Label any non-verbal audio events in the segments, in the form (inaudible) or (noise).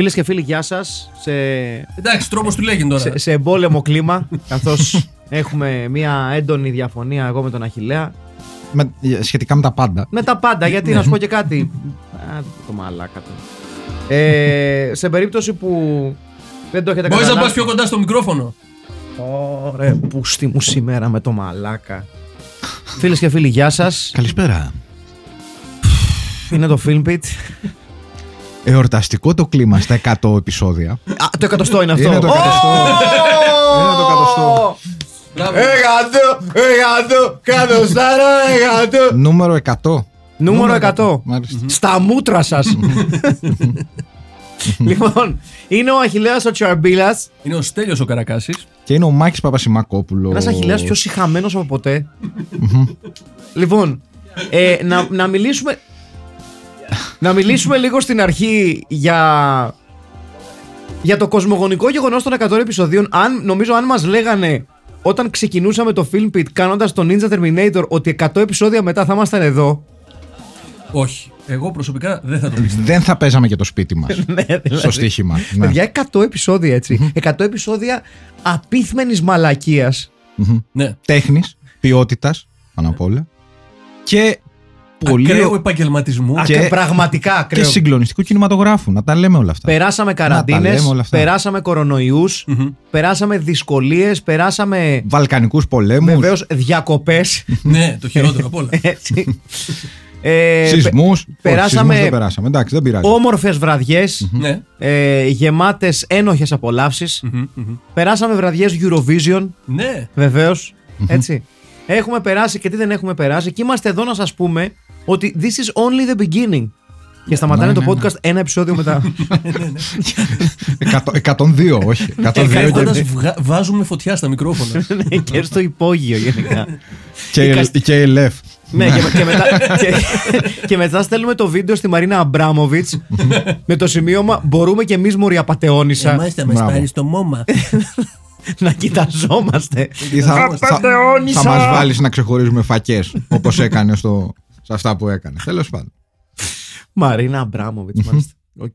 Φίλες και φίλοι, γεια σας. Σε, Εντάξει, τρόπος του λέγει τώρα. σε, σε εμπόλεμο κλίμα, καθώς (laughs) έχουμε μια έντονη διαφωνία εγώ με τον Αχηλέα. Με, σχετικά με τα πάντα. Με τα πάντα, γιατί να σου πω και κάτι. Α, το μαλάκα του. Ε, σε περίπτωση που δεν το έχετε Μπορείς να πας καταλάβει. πιο κοντά στο μικρόφωνο. Ωραία, πούστη μου σήμερα με το μαλάκα. Φίλες και φίλοι, γεια σας. Καλησπέρα. Είναι το Film Pit. Εορταστικό το κλίμα στα 100 επεισόδια. Α, το εκατοστό είναι αυτό. Είναι το εκατοστό. Είναι το εκατοστό. Μπράβο. Εκατό, εκατό, εκατοστάρα, εκατό. Νούμερο 100. Νούμερο 100. Μάλιστα. Στα μούτρα σας. (laughs) λοιπόν, είναι ο Αχηλέας ο Τσαρμπίλας. Είναι ο Στέλιος ο Καρακάσης. Και είναι ο Μάκης Παπασημακόπουλο. Ένας Αχηλέας πιο συχαμένος από ποτέ. λοιπόν, ε, να, να μιλήσουμε. Να μιλήσουμε λίγο στην αρχή για. Για το κοσμογονικό γεγονός των 100 επεισοδίων, αν, νομίζω αν μας λέγανε όταν ξεκινούσαμε το Film Pit κάνοντας το Ninja Terminator ότι 100 επεισόδια μετά θα ήμασταν εδώ. Όχι. Εγώ προσωπικά δεν θα το πίστευα. Δεν θα παίζαμε και το σπίτι μας. (laughs) ναι, δηλαδή. στο στοίχημα. ναι. Παιδιά, 100 επεισόδια έτσι. 100 επεισόδια απίθμενης μαλακίας. ναι. Τέχνης, ποιότητας, πάνω απ' όλα. Και πολύ. Ακραίου επαγγελματισμού. Α, Και- και πραγματικά Και ακραίο. συγκλονιστικού κινηματογράφου. Να τα λέμε όλα αυτά. Περάσαμε Να τα καραντίνες, λέμε όλα αυτά. περάσαμε κορονοϊούς, περάσαμε δυσκολίες, περάσαμε Βαλκανικούς πολέμους. βεβαίως διακοπές. ναι, το χειρότερο απ' όλα. (laughs) έτσι. Ε, Σεισμούς. περάσαμε- δεν περάσαμε. Εντάξει, δεν πειράζει. Όμορφες βραδιές, ναι. ε, γεμάτες ένοχες απολαύσεις. Περάσαμε βραδιές Eurovision, Ναι. βεβαίως, έτσι. Έχουμε περάσει και τι δεν έχουμε περάσει και είμαστε εδώ να σας πούμε ότι this is only the beginning. Και σταματάνε Ναι, το ναι, podcast ένα επεισόδιο μετά. (laughs) 100 102, όχι. 102 και, Λέγοντας, βγα- βάζουμε φωτιά στα μικρόφωνα. (laughs) Ναι, και στο υπόγειο γενικά. και, και ελεφ. ναι, και, και, μετά, και, και μετά στέλνουμε το βίντεο στη Μαρίνα Αμπράμοβιτς με το σημείωμα Μπορούμε και εμείς Μωρή Απατεώνισσα Εμάς θα μας Μπράβο. πάρει στο MoMA. (laughs) (laughs) να κοιταζόμαστε. Ή θα, θα, Απατεώνισσα. θα μας βάλεις να ξεχωρίζουμε φακές όπως έκανε στο, σε αυτά που έκανε. Τέλος πάντων. Μαρίνα Αμπράμοβιτς, μάλιστα. Οκ.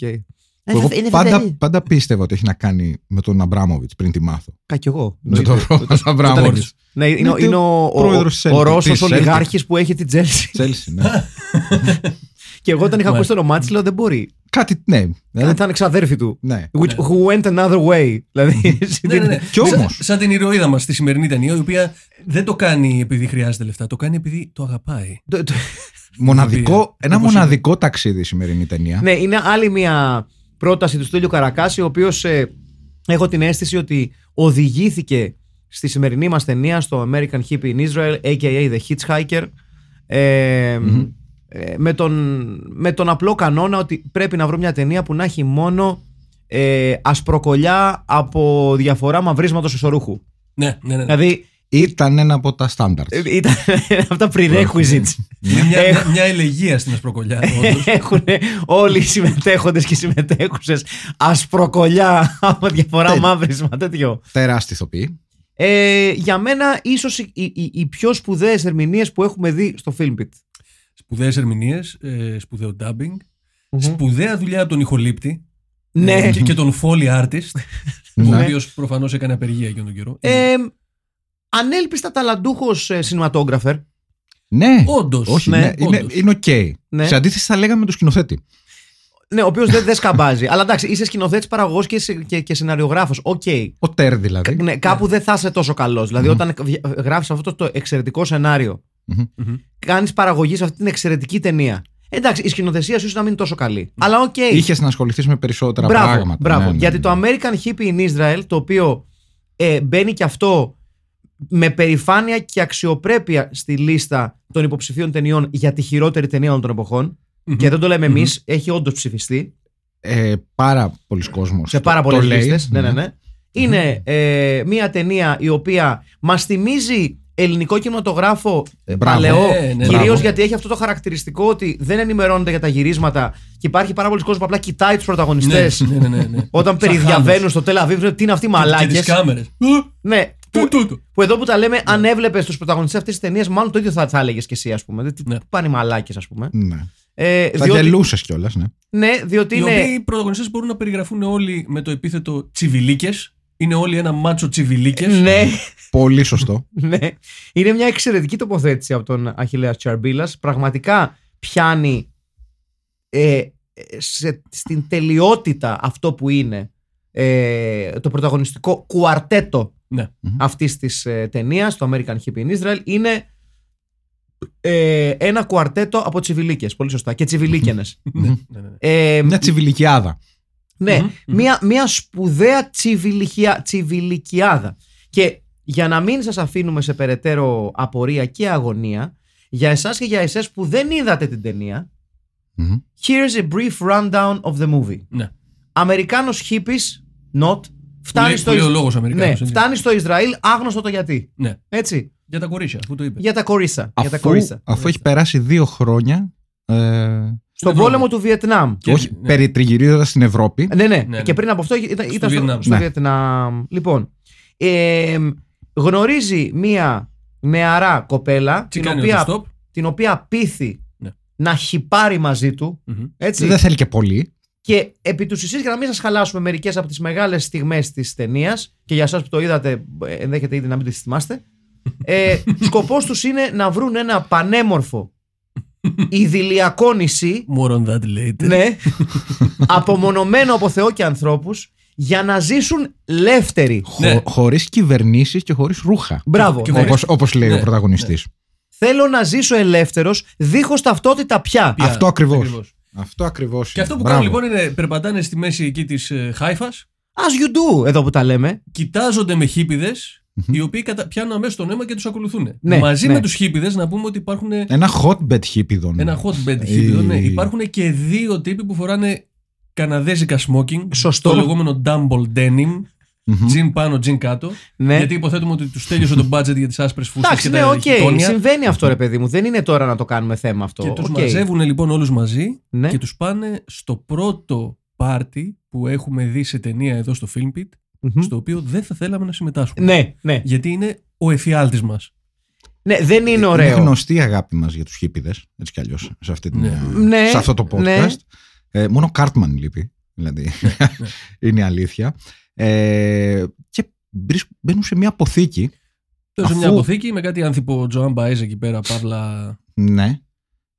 Που εγώ πάντα, πάντα πίστευα ότι έχει να κάνει με τον Αμπράμοβιτς πριν τη μάθω. Κα κι εγώ. Με τον Ρόμπερτ Αμπράμοβιτς. Ναι, είναι, ο- Είναι είναι ο, ο, πρόεδρος της ο Celtic, Ρώσος της ολιγάρχης που έχει την Τσέλσι. Τσέλσι, ναι. (laughs) και εγώ όταν είχα ακούσει το όνομά τη, λέω δεν μπορεί. Κάτι, ναι. Δηλαδή, Ήταν εξαδέρφη του. ναι. Which, who went another way. Δηλαδή. Ναι, ναι, ναι. (laughs) Κι όμως. Σαν, σαν την ηρωίδα μας στη σημερινή ταινία, η οποία δεν το κάνει επειδή χρειάζεται λεφτά, το κάνει επειδή το αγαπάει. Το- το- Μοναδικό, ένα Όπως μοναδικό ταξίδι η σημερινή ταινία. Ναι, είναι άλλη μια πρόταση του Στέλιου Καρακάση, ο οποίος έχω την αίσθηση ότι οδηγήθηκε στη σημερινή μας ταινία στο American Hippie in Israel, a.k.a. The Hitchhiker, ε, ε, με, τον, με τον απλό κανόνα ότι πρέπει να βρω μια ταινία που να έχει μόνο ε, ασπροκολλιά από διαφορά μαυρίσματος εσωρούχου. Ναι, ναι, ναι. Δηλαδή Ήταν ένα από τα στάνταρτ. ε, ήταν από τα prerequisites. Είναι μια, Έχω- μια, μια ελεγγύα στην Ασπροκολιά. όντως. Έχουν όλοι οι συμμετέχοντες και οι συμμετέχουσες ασπροκολλιά από διαφορά Ναι. μαύρισμα, τέτοιο. Τεράστιοι ηθοποιοί. Ε, για μένα, ίσως οι, οι, οι πιο σπουδαίες ερμηνείες που έχουμε δει στο Filmpit. Σπουδαίες ερμηνείες, ε, σπουδαίο dubbing, σπουδαία δουλειά από τον ηχολήπτη Ναι. ε, και, και τον Foley artist, ο Ναι. οποίος προφανώς έκανε απεργία εκείνον τον καιρό. Ε, ανέλπιστα ταλαντούχος cinematographer. Ναι. Όντως. Όχι, Ναι, ναι, είναι, όντως. είναι οκ. Ναι. Σε αντίθεση θα λέγαμε με το σκηνοθέτη. Ναι, ο οποίος δεν, δεν σκαμπάζει. Αλλά εντάξει, είσαι σκηνοθέτης, παραγωγός και, συ- και, και σεναριογράφος. Οκ. Auteur δηλαδή. Ναι, κάπου δεν θα είσαι τόσο καλός. Δηλαδή, όταν γράφεις αυτό το εξαιρετικό σενάριο, Μμμ. Κάνεις παραγωγή σε αυτή την εξαιρετική ταινία. Εντάξει, η σκηνοθεσία σου ίσως να μην είναι τόσο καλή. Αλλά οκ. Είχες να ασχοληθείς με περισσότερα Μπράβο, πράγματα. μπράβο. Ναι, ναι, Γιατί ναι. το American Hippie in Israel, το οποίο ε, μπαίνει και αυτό με περηφάνεια και αξιοπρέπεια στη λίστα των υποψηφίων ταινιών για τη χειρότερη ταινία όλων των εποχών. Μμμ. Και δεν το λέμε Μμμ. εμείς, έχει όντως ψηφιστεί Ε, πάρα πολλοί κόσμος. σε πάρα το- πολλές το λέει. λίστες. Ναι, ναι, ναι. Είναι ε, μια ταινία η οποία μας θυμίζει ελληνικό κινηματογράφο ε, Μπράβο. παλαιό. Ναι, ναι, ναι. Κυρίως Μπράβο. γιατί έχει αυτό το χαρακτηριστικό ότι δεν ενημερώνεται για τα γυρίσματα και υπάρχει πάρα πολλοί κόσμο που απλά κοιτάει τους πρωταγωνιστές. Ναι, ναι, ναι, ναι. Όταν Σαν περιδιαβαίνουν στο Τελαβίβ, τι είναι αυτοί οι Και μαλάκες. τις κάμερες. Ναι, Τι που, τούτο. που εδώ που τα λέμε, αν έβλεπες τους πρωταγωνιστές αυτή τη ταινία, μάλλον το ίδιο θα, θα έλεγες και εσύ, ας πούμε. Τι Ναι. πού πάνε οι μαλάκες, ας πούμε. Ναι. Ε, Θα διότι, γελούσες κιόλας, ναι. ναι, διότι Οι είναι. οποίοι πρωταγωνιστές μπορούν να περιγραφούν όλοι με το επίθετο τσιβιλίκες. Είναι όλοι ένα μάτσο τσιβιλίκες. Ναι, Πολύ σωστό. ναι. Είναι μια εξαιρετική τοποθέτηση από τον Αχηλέα Τσαρμπίλας. Πραγματικά πιάνει ε, σε, στην τελειότητα αυτό που είναι ε, το πρωταγωνιστικό κουαρτέτο Ναι. αυτής της ε, ταινίας, το American Hip in Israel, είναι ε, ένα κουαρτέτο από τσιβιλίκες, πολύ σωστά, και τσιβιλίκενες. Ναι, ναι, ναι. ε, Μια τσιβιλικιάδα. Ναι, Μμμ, μμμ. Μια, μια σπουδαία τσιβιλικιά, τσιβιλικιάδα. Και για να μην σας αφήνουμε σε περαιτέρω απορία και αγωνία, για εσάς και για εσές που δεν είδατε την ταινία, Μμμ. here's a brief rundown of the movie. Ναι. Αμερικάνος hippies, not, φτάνει, λέει- στο, που λέει ο Ισ- λόγος Αμερικάνος, ναι, έτσι. φτάνει στο Ισραήλ, άγνωστο το γιατί. Ναι. Έτσι, Για τα κορίτσια, αφού το είπε. για τα κορίσσα. για τα Αφού, κορίσσα. αφού έχει περάσει δύο χρόνια. Ε, Στον Ευρώπη. πόλεμο του Βιετνάμ. Και- όχι, ναι. περιτριγυρίζοντα στην Ευρώπη. Ναι, ναι, ναι. Και πριν από αυτό ήταν, ήταν στο, Βιετνάμ. στο Ναι. Βιετνάμ. Λοιπόν, ε, γνωρίζει μία νεαρά κοπέλα Τι την κάνει οποία, ο stop. την οποία πείθει Ναι. να χυπάρει μαζί του. Μμμ. Έτσι. Δεν θέλει και πολύ. Και επί τους για να μην σας χαλάσουμε μερικές από τις μεγάλες στιγμές της ταινίας, και για εσάς που το είδατε, ε, ενδέχεται ήδη να μην τις θυμάστε. Ε, Σκοπός τους είναι να βρουν ένα πανέμορφο ιδηλιακό νησί, More on that later. ναι, απομονωμένο από Θεό και ανθρώπους, για να ζήσουν λεύτεροι. Χω, Ναι. Χωρίς κυβερνήσεις και χωρίς ρούχα. Μπράβο. Και ναι. χωρίς- Όπως, όπως λέει Ναι, ο πρωταγωνιστής. Θέλω να ζήσω ελεύθερος, δίχως ταυτότητα πια. Πια, Αυτό ακριβώς. ακριβώς. Αυτό ακριβώς Και είναι. αυτό που Μπράβο. κάνουν λοιπόν είναι περπατάνε στη μέση εκεί της Χάιφας, As you do, εδώ που τα λέμε. κοιτάζονται με χίπηδες, οι οποίοι κατα... πιάνουν αμέσως το νόημα και τους ακολουθούν. Ναι, Μαζί ναι. με τους χίπηδες, να πούμε ότι υπάρχουν Ένα hotbed χίπηδων. ένα hotbed χίπηδων. Ναι. Η- Υπάρχουν και δύο τύποι που φοράνε καναδέζικα σμόκιν. Σωστό. Το λεγόμενο double denim. Μμμ. Τζιν πάνω, τζιν κάτω. Ναι. Γιατί υποθέτουμε ότι τους τέλειωσε το budget για τις άσπρες φούστες Εντάξει, και ναι, τα οκ. χιτόνια. Συμβαίνει αυτό, ρε παιδί μου. Δεν είναι τώρα να το κάνουμε θέμα αυτό. Και τους Οκ. μαζεύουν λοιπόν όλους μαζί Ναι. και τους πάνε στο πρώτο πάρτι που έχουμε δει σε ταινία εδώ στο Filmpit, Μμμ. στο οποίο δεν θα θέλαμε να συμμετάσχουμε. Ναι, ναι. Γιατί είναι ο εφιάλτης μας. Ναι, δεν είναι Είναι ωραίο. γνωστή η αγάπη μας για τους χίπιδες, έτσι κι αλλιώς, σε, αυτή την, Ναι. Ναι, σε αυτό το podcast. ναι. Ε, μόνο Κάρτμαν λείπει, δηλαδή. (laughs) είναι η αλήθεια. Ε, και βρίσκ- μπαίνουν σε μια αποθήκη, Τώρα σε μια Αφού- αποθήκη με κάτι άνθρωπο Τζοάν Μπαέζ εκεί πέρα, παύλα. ναι,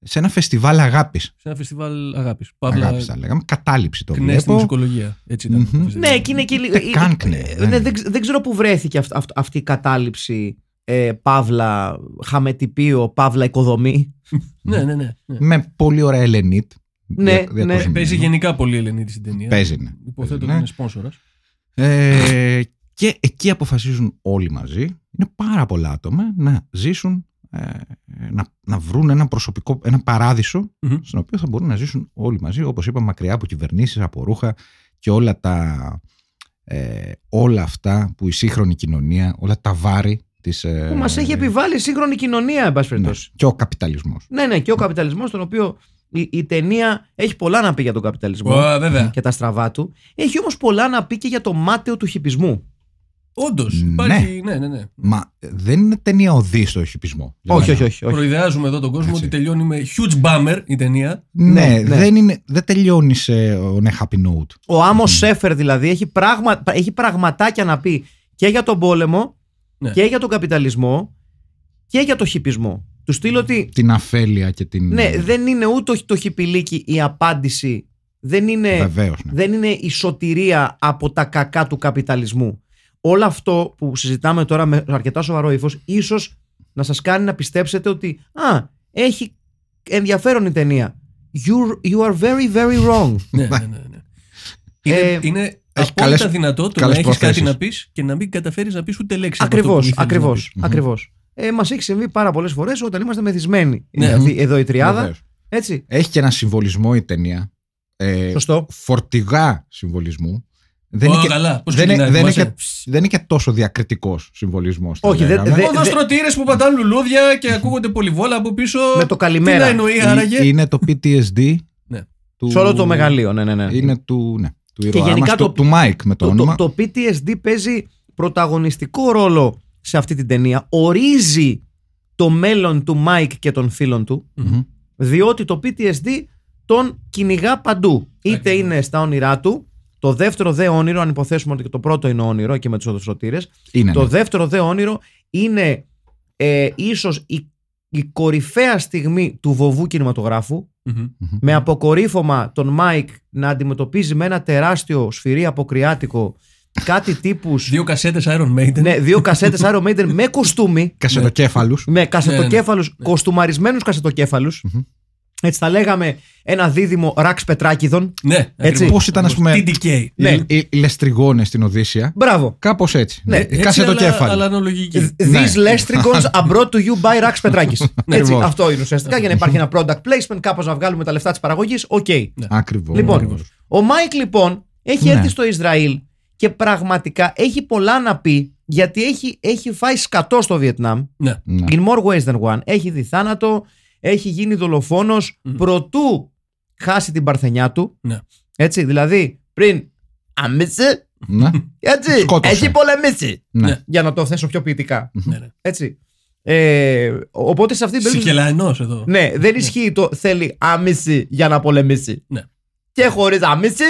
σε ένα φεστιβάλ αγάπης. σε ένα φεστιβάλ αγάπης. Παύλα. Αγάπης θα λέγαμε, κατάληψη το Κνέ στην βλέπω. μουσικολογία. Έτσι ήταν. Μμμ. το φεστιβάλ. Ναι, και είναι και λίγο. Ούτε καν κνέ, ε, δεν ναι, είναι. δεν, ξε- δεν ξέρω πού βρέθηκε αυ- αυ- αυτή η κατάληψη. Ε, παύλα, χαμετυπίο, παύλα, οικοδομή. Ναι, ναι, ναι. ναι. Με πολύ ωραία Ελενίτ. Ναι, δια- ναι. διακοσμημένη. Παίζει γενικά πολύ Ελενίδη στην ταινία. Παίζει, ναι. Υποθέτω Παίζει, ότι ναι. είναι σπόνσορας. Ε, και εκεί αποφασίζουν όλοι μαζί, είναι πάρα πολλά άτομα, να ζήσουν, ε, να, να βρουν ένα προσωπικό, ένα παράδεισο, Μμμ. στον οποίο θα μπορούν να ζήσουν όλοι μαζί, όπως είπα, μακριά από κυβερνήσεις, από ρούχα και όλα τα, ε, όλα αυτά που η σύγχρονη κοινωνία, όλα τα βάρη της... Ε, Που μας έχει επιβάλει η σύγχρονη κοινωνία, εν πάση ναι, περιπτώσει. και ο καπιταλισμός. Ναι, ναι, και ο καπιταλισμός, τον οποίο η, η ταινία έχει πολλά να πει για τον καπιταλισμό Ω, βέβαια. και τα στραβά του. Έχει όμως πολλά να πει και για το μάταιο του χυπισμού. Όντως. Ναι. Υπάρχει. Ναι, ναι, ναι. Μα ε, δεν είναι ταινία οδή στο χιπισμό. Όχι, όχι, όχι. όχι. Προειδεάζουμε εδώ τον κόσμο Έτσι. ότι τελειώνει με huge bummer η ταινία. Ναι, Ναι, ναι. Δεν, είναι, δεν τελειώνει σε on a happy note. Ο Άμος Σέφερ δηλαδή έχει, πράγμα, έχει πραγματάκια να πει και για τον πόλεμο Ναι. και για τον καπιταλισμό και για τον χυπισμό. Του στείλω ότι Την αφέλεια και την. ναι, δεν είναι ούτε το χιπιλίκι η απάντηση. Δεν είναι, Βεβαίως, ναι. δεν είναι η σωτηρία από τα κακά του καπιταλισμού. Όλο αυτό που συζητάμε τώρα με αρκετά σοβαρό ύφος, ίσως να σας κάνει να πιστέψετε ότι Α, έχει ενδιαφέρον η ταινία. You, you are very, very wrong. (laughs) ναι, ναι, ναι, ναι. Είναι, Ε, είναι Έχει απόλυτα καλές- δυνατό το να καλές έχεις κάτι προθέσεις. να πεις και να μην καταφέρεις να πεις ούτε λέξη. από αυτό Ακριβώς, που ήθελες να ακριβώς. πεις. Ακριβώς. Ε, Μας έχει συμβεί πάρα πολλές φορές όταν είμαστε μεθυσμένοι. Ναι. Δηλαδή, εδώ η τριάδα. Βεβαίως. Έτσι. Έχει και ένα συμβολισμό η ταινία. Ε, Σωστό. φορτηγά συμβολισμού. Δεν Ω, είναι, και, καλά. Πώς δεν, είναι, ξεκινάει, δεν, είναι θυμάσαι; και, δεν είναι και τόσο διακριτικός συμβολισμός. Όχι, δεν- δεν- Ποδοστρωτήρε που πατάνε λουλούδια και ακούγονται πολυβόλα από πίσω. Με το καλημέρα. Τι να εννοεί άραγε; Είναι το PTSD. Ναι. Του, Σε όλο το μεγαλείο, ναι, ναι, ναι. Είναι του, ναι, του ήρωά γενικά μας, το- του, του Mike με το, το, όνομα. το, το PTSD παίζει πρωταγωνιστικό ρόλο σε αυτή την ταινία. Ορίζει το μέλλον του Mike και των φίλων του, Μμμ. διότι το PTSD τον κυνηγά παντού. Είτε Ακριβώς. είναι στα όνειρά του, το δεύτερο δε όνειρο, αν υποθέσουμε ότι και το πρώτο είναι όνειρο και με τους οδοστρωτήρες, Είναι, το ναι. δεύτερο δε όνειρο είναι ε, ίσως η, η κορυφαία στιγμή του βωβού κινηματογράφου, Μμμ. με αποκορύφωμα τον Μάικ να αντιμετωπίζει με ένα τεράστιο σφυρί αποκριάτικο κάτι τύπους (laughs) Δύο κασέτες Iron Maiden. ναι, δύο κασέτες Iron Maiden με κοστούμι Κασετοκέφαλους. με κασετοκέφαλους, Ναι, κοστουμαρισμένους κασετοκέφαλους Μμμ. Έτσι θα λέγαμε ένα δίδυμο Ραξ Πετράκηδων Ναι, Έτσι. Πώς ήταν, ας πούμε, TDK. Ναι. Οι, οι, οι Λαιστρυγόνες στην Οδύσσεια. μπράβο Κάπως έτσι. Ναι, Ναι, Έτσι, Κασετοκέφαλοι. Αλλά, αλλά αναλογική. These lestrigons are brought to you by Rax Petrakis. (laughs) Έτσι, Ακριβώς. αυτό είναι ουσιαστικά για να υπάρχει ένα product placement, κάπως να βγάλουμε τα λεφτά της παραγωγής. Οκ. Ακριβώς. Λοιπόν, Ακριβώς. ο Μάικ λοιπόν έχει Ναι. έρθει στο Ισραήλ και πραγματικά έχει πολλά να πει γιατί έχει, έχει φάει σκατό στο Βιετνάμ. Ναι. Ναι. In more ways than one. Έχει δει θάνατο, έχει γίνει δολοφόνος Μμμ. προτού χάσει την παρθενιά του. Ναι. Έτσι, δηλαδή πριν αμίσε, Ναι. έτσι, Σκότωσε. έχει πολεμήσει. Ναι. Ναι. Για να το θέσω πιο ποιητικά. Ναι, ναι. Έτσι. Ε, οπότε σε αυτή την περίπτωση. Σικελαϊνός εδώ. Ναι, δεν ισχύει το θέλει άμυση για να πολεμήσει. Ναι. Και χωρίς άμυση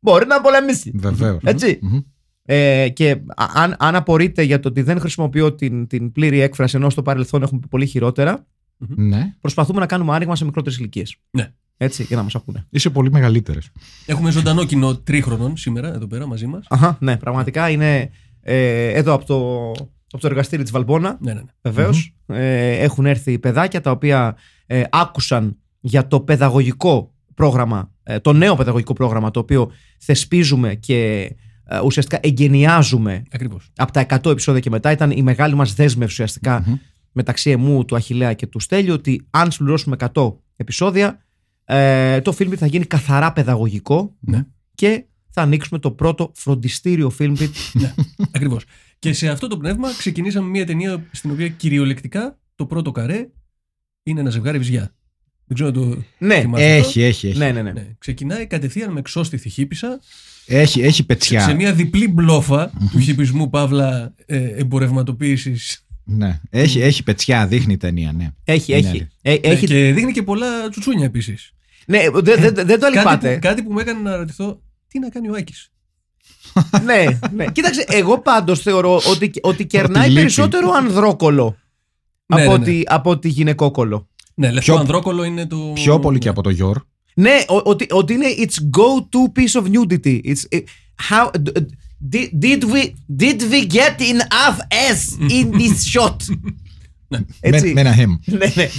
μπορεί να πολεμήσει. Βεβαίως. Έτσι. Μμμ. Ε, και α- αν, αν απορείτε για το ότι δεν χρησιμοποιώ την, την πλήρη έκφραση ενώ στο παρελθόν έχουμε πει πολύ χειρότερα, Ναι. προσπαθούμε να κάνουμε άνοιγμα σε μικρότερες ηλικίες. Ναι. Έτσι, για να μας ακούνε. Είσαι πολύ μεγαλύτερες. Έχουμε ζωντανό κοινό τρίχρονων σήμερα εδώ πέρα μαζί μας. Αχα, ναι, πραγματικά είναι ε, εδώ από το, από το εργαστήρι της Βαλμπόνα. Ναι, ναι, ναι. βεβαιω Ε, έχουν έρθει παιδάκια τα οποία ε, άκουσαν για το παιδαγωγικό πρόγραμμα, ε, το νέο παιδαγωγικό πρόγραμμα το οποίο θεσπίζουμε και ε, ουσιαστικά εγκαινιάζουμε Ακριβώς. από τα 100 επεισόδια και μετά. Ήταν η μεγάλη μας δέσμευση ουσιαστικά Μμμ. Μεταξύ εμού, του Αχιλέα και του Στέλιου ότι αν συμπληρώσουμε 100 επεισόδια ε, το film θα γίνει καθαρά παιδαγωγικό Ναι. και θα ανοίξουμε το πρώτο φροντιστήριο Filmbit (laughs) Ναι, ακριβώς. Και σε αυτό το πνεύμα ξεκινήσαμε μια ταινία στην οποία κυριολεκτικά το πρώτο καρέ είναι ένα ζευγάρι βυζιά. Δεν ξέρω αν το ναι, θυμάστε αυτό. Έχει, έχει, έχει. ναι, ναι, ναι. Ναι. Ξεκινάει κατευθείαν με ξόστιθη χύπησα Έχει, έχει σε, πετσιά. σε μια διπλή μπλόφα του χυπισμού παύλα ε, εμπορευματοποίησης. Ναι. Έχει, έχει πετσιά, δείχνει η ταινία, ναι. Έχει, Είναι έχει. Ε, έχει Και δείχνει και πολλά τσουτσούνια επίσης. ναι, δεν δεν- δεν το Κάτι, αλυπάτε. που- κάτι που με έκανε να ρωτηθώ τι να κάνει ο Άκης; (laughs) ναι, ναι. Κοίταξε, εγώ πάντως θεωρώ ότι, ότι κερνάει λείπει. περισσότερο ανδρόκολο Ναι, από, ναι, ναι. Ότι, από ότι γυναικόκολο. Ναι, λευκό Πιο- ανδρόκολο είναι το. Πιο πολύ και από το Γιώργ. Ναι, ο- ότι, ότι είναι it's go-to piece of nudity. It's, it- how, did, did we did we get enough ass in this (laughs) shot? Men, Menahem. Er (laughs) er-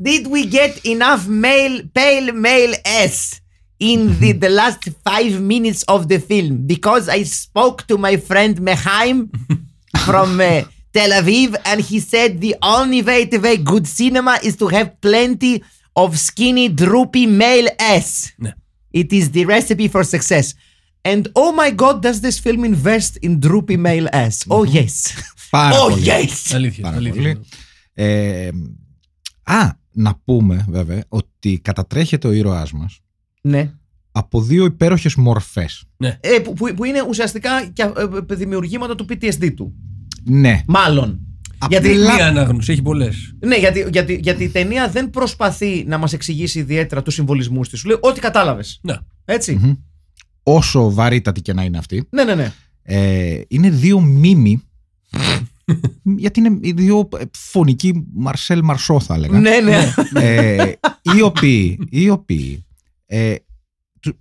did we get enough male pale male ass in the, the last five minutes of the film? Because I spoke to my friend Mehaim (laughs) from uh, Tel Aviv, and he said the only way to make good cinema is to have plenty of skinny, droopy male ass. It is the recipe for success. And oh my god, does this film invest in droopy male ass? Oh yes. Πάρα oh πολύ. yes. Αλήθεια. Πάρα αλήθεια. πολύ. Ε, α, να πούμε βέβαια ότι κατατρέχεται ο ήρωάς μας ναι. από δύο υπέροχες μορφές. Ε, που, που, που είναι ουσιαστικά και, ε, ε, δημιουργήματα του PTSD του. Ναι. Μάλλον. Απλά- Γιατί, Μία ανάγνωση, έχει πολλές. ναι, γιατί, γιατί, γιατί η ταινία δεν προσπαθεί να μας εξηγήσει ιδιαίτερα τους συμβολισμούς της. Σου λέει ό,τι κατάλαβες. Ναι. Έτσι. Μμμ. Όσο βαρύτατη και να είναι αυτή. Ναι, ναι, ναι. Ε, είναι δύο μίμοι. γιατί είναι οι δύο ε, φωνικοί Μαρσέλ Μαρσό θα έλεγα. Ναι, ναι. ε, οι οποίοι, οι οποίοι ε, του-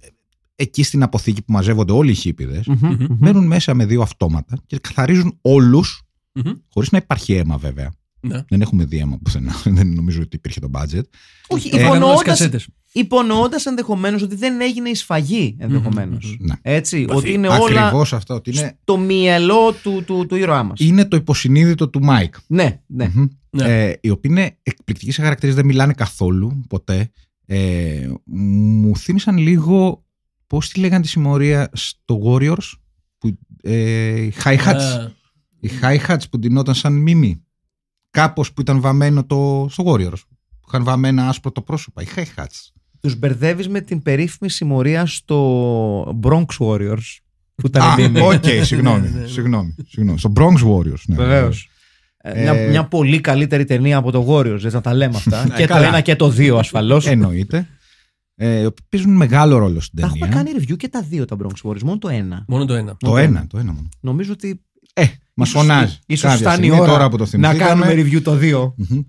εκεί στην αποθήκη που μαζεύονται όλοι οι χίπηδες Μμμ, μμμ. μένουν μέσα με δύο αυτόματα και καθαρίζουν όλους Μμμ. χωρίς να υπάρχει αίμα βέβαια. Ναι. Δεν έχουμε δει αίμα πουθενά. (laughs) Δεν νομίζω ότι υπήρχε το budget. Όχι, Ε, Υπονοώντας... υπονοώντας, κασέτες. Υπονοώντας ενδεχομένως ότι δεν έγινε η σφαγή ενδεχομένως. Μμμ, Ναι. Έτσι, Βαθύ. ότι είναι όλα Ακριβώς αυτό. Ότι είναι, στο μυαλό του, του, του ήρωά μας. είναι το υποσυνείδητο του Μάικ. Ναι, ναι. Μμμ. Ναι. Ε, οι οποίοι είναι εκπληκτικοί σε χαρακτήρες, δεν μιλάνε καθόλου ποτέ. Ε, μου θύμισαν λίγο πώς τη λέγανε τη συμμορία στο Warriors που, ε, οι hi-hats, Α, οι hi-hats που ντυνόταν σαν μίμοι κάπως που ήταν βαμμένο το, στο Warriors που είχαν βαμμένα άσπρο το πρόσωπα οι hi-hats Τους μπερδεύεις με την περίφημη συμμορία στο Bronx Warriors. Που ήταν Α, μίμοι. οκ, συγγνώμη, Ναι, ναι, ναι. συγγνώμη, συγγνώμη. Στο Bronx Warriors. Ναι, Βεβαίως. Ε, μια, μια πολύ καλύτερη ταινία από το Warriors, έτσι να τα λέμε αυτά. Ναι, και το καλά. ένα και το δύο ασφαλώς. Εννοείται. Ε, παίζουν μεγάλο ρόλο στην Τα έχουμε ταινία. κάνει review και τα δύο τα Bronx Warriors, μόνο το ένα. Μόνο το ένα. Το ένα, το ένα μόνο. Νομίζω ότι Ε, μα ίσως- φωνάζει. ίσως Κάποια φτάνει η στιγμή, ώρα τώρα που το να θυμηθήκαμε. κάνουμε review το δύο. Μμμ.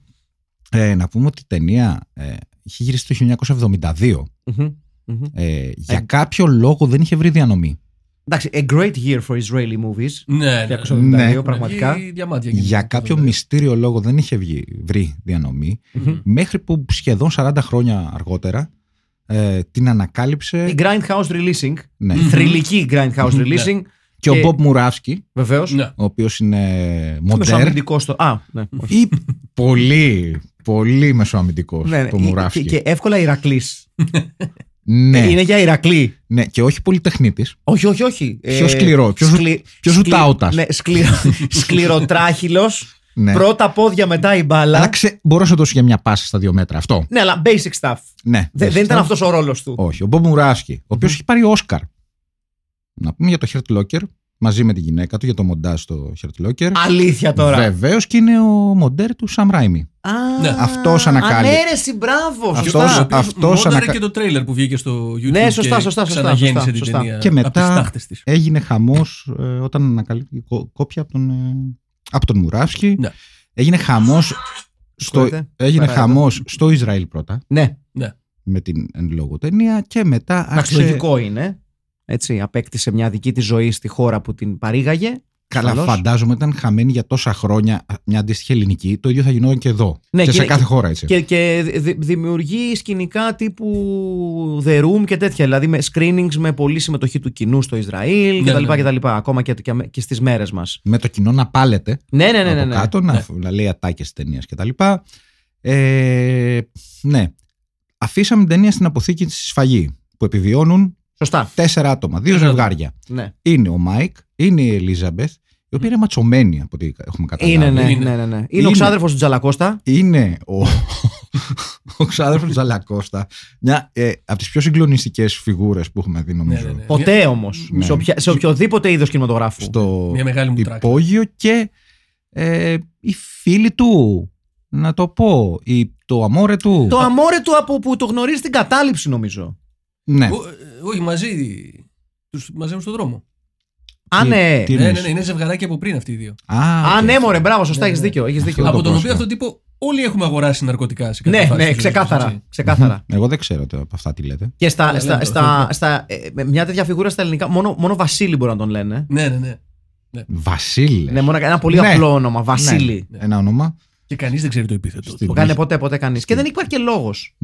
Ε, να πούμε ότι η ταινία ε, είχε γυρίσει το 1972. Μμμ, μμμ. Ε, για Ε. κάποιο λόγο δεν είχε βρει διανομή. Εντάξει, a great year for Israeli movies. Ναι, ναι. 1972, Ναι. πραγματικά. Βγει Διαμάντια. εκεί. Για κάποιο μυστήριο λόγο δεν είχε βγει, βρει διανομή. Μμμ. Μέχρι που σχεδόν 40 χρόνια αργότερα ε, την ανακάλυψε Η Grindhouse Releasing. ναι, Η Μμμ. θρηλυκή Grindhouse Μμμ, Releasing. και ο και- Μπομπ Μουράφσκι, Βεβαίως. Ναι. ο οποίος είναι μοντέρ Μεσοαμυντικό στο. Α, ναι. όχι. ή πολύ, πολύ μεσοαμυντικός Ναι, ναι. το Και- Μουράφσκι. Και, και εύκολα Ηρακλής. (laughs) ναι, Είναι για Ηρακλή. ναι, και όχι πολυτεχνίτης. Όχι, όχι, όχι. Πιο σκληρό, πιο ζου- πιο ζουτάωτας. Ναι, σκληρο, (laughs) σκληροτράχυλος. Ναι. Πρώτα πόδια, μετά η μπάλα. Αλλά ξε... μπορούσε να δώσει για μια πάσα στα δύο μέτρα. Αυτό. Ναι, αλλά basic stuff. Ναι. Δε- δεν ήταν αυτός ο ρόλος του. Όχι. Ο Μπομπ Μουράσκι, ο οποίος έχει πάρει Όσκαρ. Να πούμε για το Hurt Locker μαζί με τη γυναίκα του για το μοντάζ στο Hurt Locker. Αλήθεια τώρα. Βεβαίως και είναι ο μοντέρ του Σαμ Ράιμι. Α, Ναι. Αυτός ανακάλυψε. Ανέρεση, μπράβο. Αυτός- Σωστά. Αυτός, αυτός μόνταρε ανακα- και το τρέιλερ που βγήκε στο YouTube. Ναι, σωστά, και σωστά, σωστά, Ξαναγέννησε σωστά, την σωστά. ταινία. Και από μετά- τις τάχτες της. Έγινε χαμός όταν ανακαλύφθηκε κο- κόπια από τον, ε, από τον Μουράφσκι. Ναι. Έγινε χαμός. Στο, Συγχωρείτε. έγινε Παρακάτω. χαμός στο Ισραήλ πρώτα Ναι, με την εν λόγω ταινία και μετά εντάξει, άρχισε λογικό είναι. Έτσι, απέκτησε μια δική της ζωή στη χώρα που την παρήγαγε. Καλά, Ασφαλώς. φαντάζομαι ήταν χαμένη για τόσα χρόνια μια αντίστοιχη ελληνική. Το ίδιο θα γινόταν και εδώ. Ναι, και, και- σε κάθε χώρα έτσι. Και, και δη- δημιουργεί σκηνικά τύπου The Room και τέτοια. Δηλαδή με screenings με πολλή συμμετοχή του κοινού στο Ισραήλ Ναι, κτλ. ναι, ναι. κτλ. Ακόμα και, και, και στις μέρες μας. Με το κοινό να πάλετε Ναι, ναι, ναι. ναι, από ναι. κάτω, να, να λέει ατάκες ταινίας κτλ. Ε, ναι. Αφήσαμε την ταινία στην αποθήκη τη σφαγή που επιβιώνουν Σωστά. τέσσερα άτομα, δύο Τέσσερα ζευγάρια. Ναι. Είναι ο Μάικ, είναι η Ελίζαμπεθ, η οποία είναι ματσωμένη από ό,τι έχουμε καταλάβει. Είναι, ναι, Είναι. ναι, ναι, ναι. Είναι, Είναι. ο ξάδερφος του Τζαλακώστα. Είναι ο, (laughs) ο ξάδερφος Τζαλακώστα, μια ε, από τις πιο συγκλονιστικές φιγούρες που έχουμε δει, νομίζω. Ναι, ναι, ναι. Ποτέ όμως. Ναι. Σε, οποια- σε οποιοδήποτε είδος κινηματογράφου. Στο Μια μεγάλη μου τράκα. υπόγειο και ε, οι φίλοι του, να το πω, η, το αμόρε του. Το αμόρε του από που το γνωρίζει στην κατάληψη, νομίζω. Ναι. Ω, ε, Όχι, μαζί. Τους μαζεύουν στον δρόμο. Α, Τι- ναι. τι- Ναι, ναι, εννοείς; ναι, είναι ζευγαράκι από πριν αυτοί οι δύο. Α, Α, οκ. ναι, μωρέ, μπράβο, σωστά, Ναι, έχεις ναι. δίκιο. Έχεις δίκιο. Αυτό από το τον πω, οποίο ναι. αυτόν τύπο όλοι έχουμε αγοράσει ναρκωτικά σε Ναι, κάποια φάση ναι, της ζωής μας, ξεκάθαρα. έτσι. ξεκάθαρα. Εγώ δεν ξέρω το- από αυτά τι λέτε. Και στα, Ναι, στα, λέμε το, στα, αυτό. στα, ε, με μια τέτοια φιγούρα στα ελληνικά, μόνο, μόνο Βασίλη μπορεί να τον λένε. Ναι, ναι, ναι. Βασίλη. Ναι, μόνο ένα πολύ Ναι. απλό όνομα. Βασίλη. Ναι. Ένα όνομα. Και κανείς δεν ξέρει το επίθετο. Στην- Το κάνει ποτέ, ποτέ κανείς. Και δεν υπάρχει και λόγος.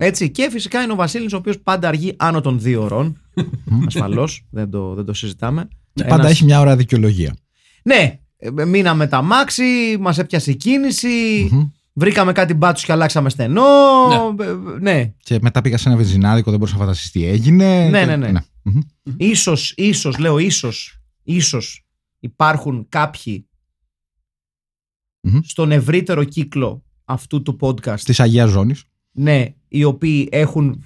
Μμμ. Έτσι. Και φυσικά είναι ο Βασίλης, ο οποίος πάντα αργεί άνω των δύο ωρών. Ασφαλώς. δεν, το, δεν το συζητάμε. Και πάντα Ένας- έχει μια ωραία δικαιολογία. Ναι, ε, μείναμε τα μάξι, μας έπιασε η κίνηση. Μμμ. Βρήκαμε κάτι μπάτσους και αλλάξαμε στενό. Ναι. Ε, ε, ναι. Και μετά πήγα σε ένα βενζινάδικο, δεν μπορούσα να φανταστείς τι έγινε. Ναι, Και- ναι, ναι. Μμμ. Ίσως, ίσως, λέω ίσως, ίσως υπάρχουν κάποιοι Μμμ. στον ευρύτερο κύκλο αυτού του podcast, Της Αγίας Ζώνης. Ναι, οι οποίοι έχουν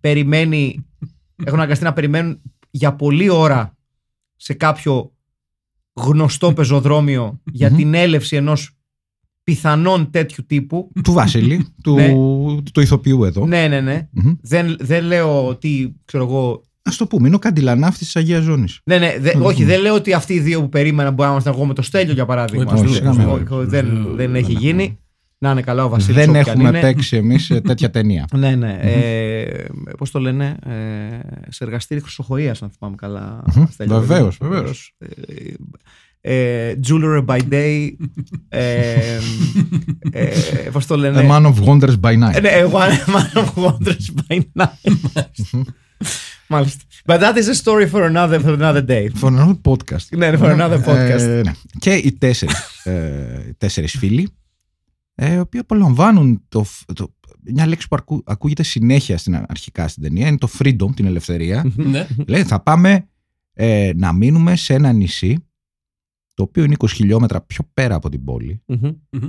περιμένει, έχουν αναγκαστεί να περιμένουν για πολλή ώρα σε κάποιο γνωστό πεζοδρόμιο για Μμμ. την έλευση ενός πιθανόν τέτοιου τύπου. Του Βασίλη, του, Ναι. του ηθοποιού εδώ. Ναι, ναι, ναι. Μμμ. Δεν, δεν λέω ότι, ξέρω εγώ, Α το πούμε, είναι ο καντιλανάφτη τη Αγία Ζώνη. Ναι, ναι, δε- Μμμ. όχι, δεν λέω ότι αυτοί οι δύο που περίμεναν μπορεί να είμαστε εγώ με το Στέλιο για παράδειγμα. Όχι, Όχι, σιγά όχι, μην. όχι, όχι, δεν, δεν έχει Δεν γίνει. Να είναι καλά ο Βασίλης Δεν όπου κι αν έχουμε είναι. παίξει εμείς τέτοια ταινία. (laughs) Ναι, ναι. Ε, Πώς το λένε, ε, σε εργαστήρι χρυσοχοεία, αν θυμάμαι καλά. Μμμ. Στέλιο, Βεβαίως, βέβαια. βεβαίως. Ε, ε, Jeweler by day. ε, ε, Πώς το λένε. A man of wonders by night. Ε, Ναι, One Man of Wonders by Night. Μάλιστα. But that is a story for another, for another day. For another podcast. Ναι, for another podcast. Ε, ναι. Και οι τέσσερις, ε, οι τέσσερις φίλοι, ε, οι οποίοι απολαμβάνουν το, το, μια λέξη που αρκού- ακούγεται συνέχεια στην, αρχικά στην ταινία, είναι το freedom, την ελευθερία. (laughs) ναι. Λέει θα πάμε ε, να μείνουμε σε ένα νησί, το οποίο είναι 20 χιλιόμετρα πιο πέρα από την πόλη, Μμμ. Μμμ.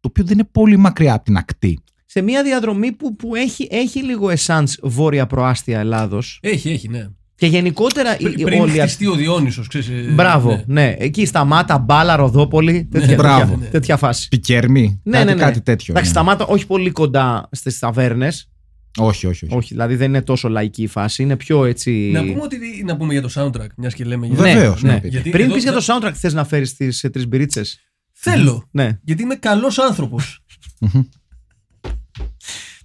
το οποίο δεν είναι πολύ μακριά από την ακτή. Σε μια διαδρομή που, που έχει, έχει λίγο εσάνς βόρεια προάστια Ελλάδος Έχει, έχει, ναι. Και γενικότερα η- Πρι- η- Πριν όλοι... χτιστεί ο Διόνυσος, ξέρεις. ε, Μπράβο, ναι. ναι. Εκεί σταμάτα, μπάλα, Ροδόπολη, τέτοια, μπράβο. τέτοια, τέτοια φάση. Πικέρμη, Ναι, κάτι, ναι, ναι. κάτι τέτοιο. Εντάξει, ναι. σταμάτα όχι πολύ κοντά στις ταβέρνες. Όχι, όχι, όχι. Όχι, δηλαδή δεν είναι τόσο λαϊκή η φάση. Είναι πιο έτσι. Να πούμε, ότι, να πούμε για το soundtrack, μιας και λέμε για. Βε- Βεβαίως, ναι, να ναι. πείτε. Γιατί Πριν εδώ πεις για θα- το soundtrack, θες να φέρεις τις τρεις μπυρίτσε. Θέλω. Ναι. Γιατί είμαι καλός άνθρωπος.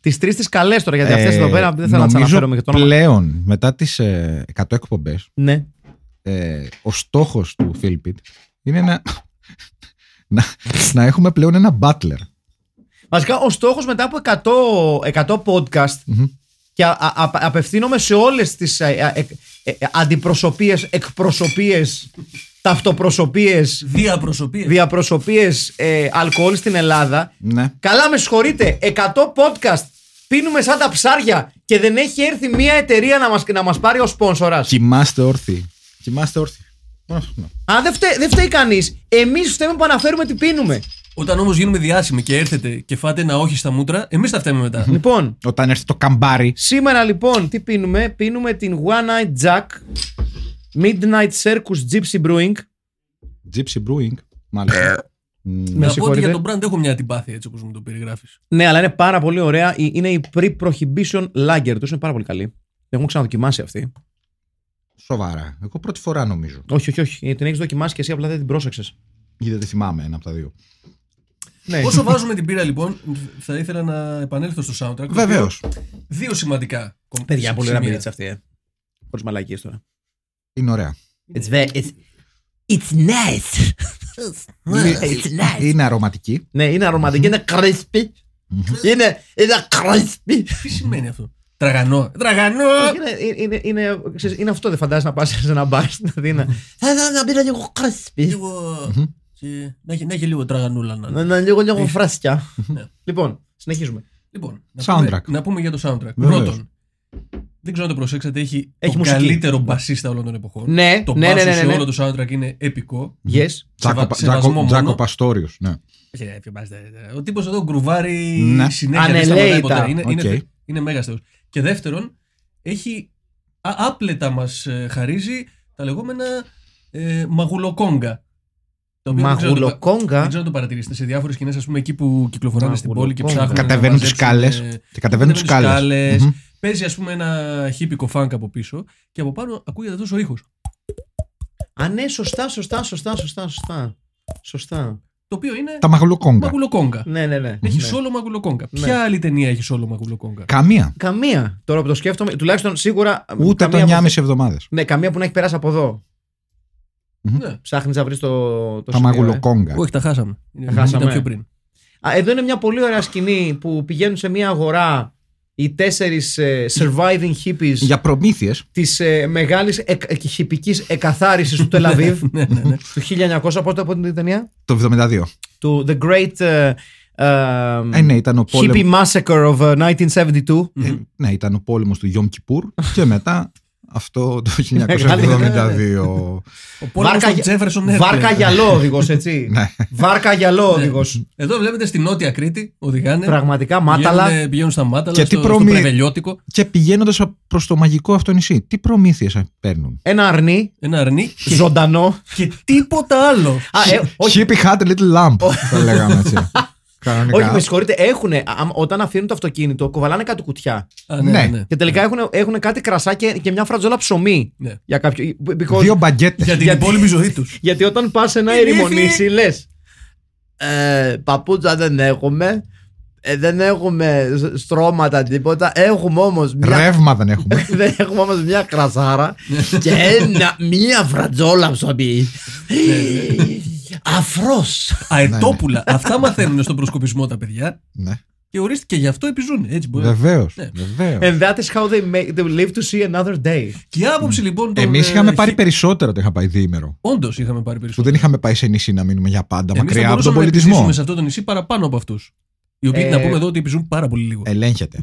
Τις τρεις τις καλές τώρα, γιατί αυτές Ε, εδώ πέρα δεν θέλω να τι νομίζω αναφέρω και το όνομα. Πλέον, μετά τις ε, 100 εκπομπές, Ναι. ε, ο στόχος του Φίλιππιτ είναι να, (laughs) να, να έχουμε πλέον ένα butler. Βασικά, ο στόχος μετά από 100, 100 podcast και α, α, α- απευθύνομαι σε όλες τις ε, ε, ε, αντιπροσωπείες, εκπροσωπείες, ταυτοπροσωπείε, Διαπροσωπεία. διαπροσωπείε ε, αλκοόλ στην Ελλάδα. Ναι. Καλά, με συγχωρείτε, 100 podcast. Πίνουμε σαν τα ψάρια και δεν έχει έρθει μια εταιρεία να μας, να μας πάρει ως σπόνσορας. Κοιμάστε όρθιοι. Κοιμάστε όρθιοι. Μόνο αυτό. Αν δεν φταίει, δεν φταίει κανείς, εμείς φταίμε που αναφέρουμε τι πίνουμε. Όταν όμως γίνουμε διάσημοι και έρθετε και φάτε ένα όχι στα μούτρα, εμείς τα φταίμε μετά. λοιπόν, Όταν έρθει το καμπάρι. σήμερα λοιπόν τι πίνουμε; Πίνουμε την One Night Jack Midnight Circus Gypsy Brewing. Gypsy Brewing. Μάλιστα. Μ, Με να πω ότι συγχωρείτε. για τον brand έχω μια αντιπάθεια έτσι όπως μου το περιγράφεις. Ναι, αλλά είναι πάρα πολύ ωραία. Ε, Είναι η Pre-Prohibition Lager τους, είναι πάρα πολύ καλή. Την έχουμε ξαναδοκιμάσει αυτή. Σοβαρά. Εγώ πρώτη φορά νομίζω. Όχι, όχι, όχι. Την έχεις δοκιμάσει και εσύ απλά δεν την πρόσεξες. Γιατί δεν θυμάμαι ένα από τα δύο. Ναι. Όσο βάζουμε την πύρα λοιπόν, θα ήθελα να επανέλθω στο soundtrack. το Βεβαίως. οποίο Δύο σημαντικά κομ- Παιδιά, πολύ ωραία σημεία. μπυρίτσα αυτή, ε. Χωρίς μαλακίες τώρα. Είναι ωραία. It's very. It's, it's nice. (laughs) it's nice. Είναι αρωματική. Ναι, είναι αρωματική, είναι crispy. Είναι, είναι crispy. Τι σημαίνει αυτό; Τραγανό. Τραγανό! Είναι, είναι, είναι, ξέρεις, είναι αυτό, δεν φαντάζεσαι να πας σε ένα μπαρ. Δηλαδή είναι. Θα ήθελα να πήρα λίγο crispy. Λίγο. και- Να έχει, να έχει λίγο τραγανούλα να Να είναι. είναι λίγο, λίγο φρέσκια. Ναι. Λοιπόν, συνεχίζουμε. Λοιπόν, να Soundtrack. πούμε, να πούμε για το soundtrack. Βεβαίως. Πρώτον, δεν ξέρω αν το προσέξατε, έχει, Έχει το μουσική. καλύτερο μπασίστα όλων των εποχών. Ναι, το ναι, μπάσο ναι, ναι, σε ναι. όλο το soundtrack είναι επικό. Yes. Jaco, Σεβα- σεβασμό Jaco, μόνο. Jaco Pastorius, Ναι. Όχι, ρε, ποιο μπάστα, ρε. Ο τύπος εδώ γκρουβάρει Ναι. συνέχεια. Δεν σταματάει Ανελαίητα. ποτέ. Είναι, είναι, Οκ. είναι μέγας θεός. Και δεύτερον, έχει α- άπλετα μας χαρίζει τα λεγόμενα ε, μαγουλοκόγκα. Τα οποία δεν ξέρω αν το πα- Μαγουλοκόγκα; Δεν ξέρω αν το παρατηρήσετε σε διάφορες σκηνές, ας πούμε, εκεί που κυκλοφοράνε στην πόλη και Μαγουλοκόγκα. ψάχνουν. Κατεβαίνουν να τις μαζέψουν, σκάλες. ε, Και κατεβαίνουν τις σκάλες. Σκάλες. Μμμ. Παίζει, ας πούμε, ένα χίπικο φάνκ από πίσω και από πάνω ακούγεται αυτός ο ήχος. Α, ναι, σωστά, σωστά, σωστά, σωστά, σωστά. Σωστά. Το οποίο είναι Τα μαγουλοκόγκα. μαγουλοκόγκα. Ναι, ναι, ναι. Έχει ναι. σόλο μαγουλοκόγκα. Ναι. Ποια άλλη ταινία έχει σόλο μαγουλοκόγκα; Καμία. Καμία. Τώρα που το σκέφτομαι, τουλάχιστον σίγουρα. Ούτε το καμία που- 9,5 εβδομάδες. Ναι, καμία που να έχει περάσει από εδώ. Ναι. Ψάχνεις να βρεις το, το Τα σημείο, ε. μαγουλοκόγκα. Όχι, τα χάσαμε. Είναι- χάσαμε. Ήταν πιο πριν. Α, εδώ είναι μια πολύ ωραία σκηνή που πηγαίνουν σε μια αγορά οι τέσσερις surviving hippies Για προμήθειες. της ε, μεγάλης εκ, χιπική εκαθάρισης του Τελαβίβ (laughs) Ναι, ναι, ναι. του 1900. Πότε από την ταινία; Το 72. Του The Great ε, ε, Ε, ναι, ήταν ο Hippie πόλεμο. Massacre of ε, 1972. Ε, ναι, ήταν ο πόλεμος του Γιόμ Κιπούρ και μετά αυτό το (laughs) Μεγάλη- 1972. Ο πόλεμος Βάρκα, των για- Τζέφερσον έρχεται. βάρκα γυαλό οδηγός, έτσι. (laughs) Ναι. Βάρκα γυαλό Ναι. οδηγός. Εδώ βλέπετε στη Νότια Κρήτη οδηγάνε. Πραγματικά μάταλα. Πηγαίνουν, πηγαίνουν στα μάταλα, Και τι στο, στο προμη- πρεβελιώτικο. Και πηγαίνοντας προς το μαγικό αυτό νησί, τι προμήθειες παίρνουν; Ένα αρνί, Ένα αρνί και, ζωντανό. και τίποτα άλλο. Α, ε, όχι, Hippie had a little lamp. Το λέγαμε έτσι. (laughs) Κανονικά. όχι, με συγχωρείτε, έχουν, όταν αφήνουν το αυτοκίνητο, κοβαλάνε κάτι κουτιά. Α, Ναι. Και τελικά έχουν, έχουν κάτι κρασά και, και μια φρατζόλα ψωμί. Ναι. Για κάποιο. because- Δύο μπαγκέτες. Για την Γιατί- υπόλοιπη ζωή τους. γιατί όταν πας σε ένα Ηλίθιοι. ερημονήσι, λες. Ε, παπούτσα δεν έχουμε. Ε, δεν έχουμε σ- στρώματα τίποτα. Έχουμε όμως μια. Ρεύμα δεν έχουμε. (laughs) δεν έχουμε όμως μια κρασάρα και ένα, μια φρατζόλα ψωμί. Αφρός. Αετόπουλα. Αυτά μαθαίνουν στον προσκοπισμό τα παιδιά. ναι. Και ορίστε και γι' αυτό επιζούν. Έτσι μπορεί. Βεβαίως. Ναι. Βεβαίως. And that is how they, make, they live to see another day. Και η άποψη λοιπόν. των, Εμείς ε, είχαμε πάρει χι- περισσότερο το είχα πάει διήμερο. Όντως είχαμε πάρει Που περισσότερο. δεν είχαμε πάει σε νησί να μείνουμε για πάντα Εμείς θα μακριά από τον μπορούσαμε να πολιτισμό. επιζήσουμε σε αυτό το νησί παραπάνω από αυτούς. Οι οποίοι Ε, να πούμε εδώ ότι επιζούν πάρα πολύ λίγο. Ελέγχεται.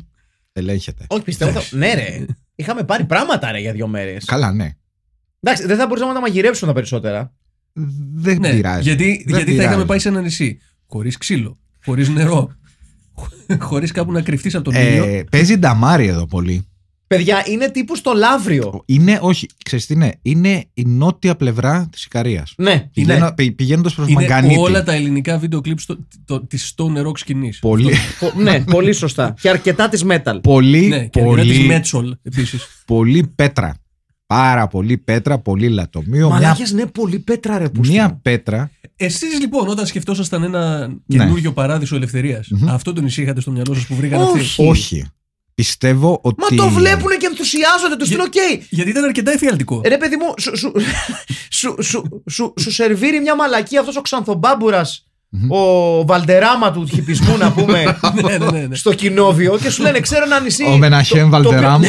Ελέγχεται. Όχι, πιστεύω. Θα... ναι, ρε. Είχαμε πάρει πράγματα ρε για δύο μέρες. Καλά, ναι. Εντάξει, δεν θα μπορούσαμε να τα μαγειρέψουμε τα περισσότερα. Δεν ναι, πειράζει. γιατί, Δεν γιατί θα πειράζει. είχαμε πάει σε ένα νησί. Χωρίς ξύλο. Χωρίς νερό. (laughs) Χωρίς κάπου να κρυφτείς από τον ήλιο. Ε, παίζει νταμάρι εδώ πολύ. Παιδιά, είναι τύπου στο Λαύριο. Είναι, όχι, ξέρεις τι είναι, είναι η νότια πλευρά της Ικαρίας. Ναι. Πηγαίνω, πη- πηγαίνοντας προς Είναι Μαγκανίτη. όλα τα ελληνικά βίντεο κλιπ στο, το, της stoner rock σκηνής. Πολύ, Πο- ναι, πολύ σωστά. Και αρκετά της metal. πολύ, Ναι, και πολύ, της metal επίσης. πολύ πέτρα. Πάρα πολύ πέτρα, πολύ λατομείο. Μια, Μαλάκες, ναι, πολύ πέτρα ρε που μια πέτρα. Εσείς λοιπόν όταν σκεφτόσασταν ένα καινούριο παράδεισο ελευθερίας, Ναι. Μμμ. αυτό το νησί είχατε στο μυαλό σας που βρήκαν αυτοί; Όχι. Όχι. Πιστεύω ότι... Μα το βλέπουνε και ενθουσιάζονται, τους είναι οκ. Γιατί ήταν αρκετά εφιαλτικό. Ρε παιδί μου, σου, σου, (laughs) σου, σου, σου, σου σερβίρει μια μαλακία αυτός ο ξανθομπάμπουρας Μμμ. ο Βαλντεράμα του χιπισμού να πούμε (laughs) ναι, ναι, ναι, ναι. στο κοινόβιο και σου λένε ξέρω ένα νησί Ο Μεναχέμ το- το οποίο- Βαλτεράμ.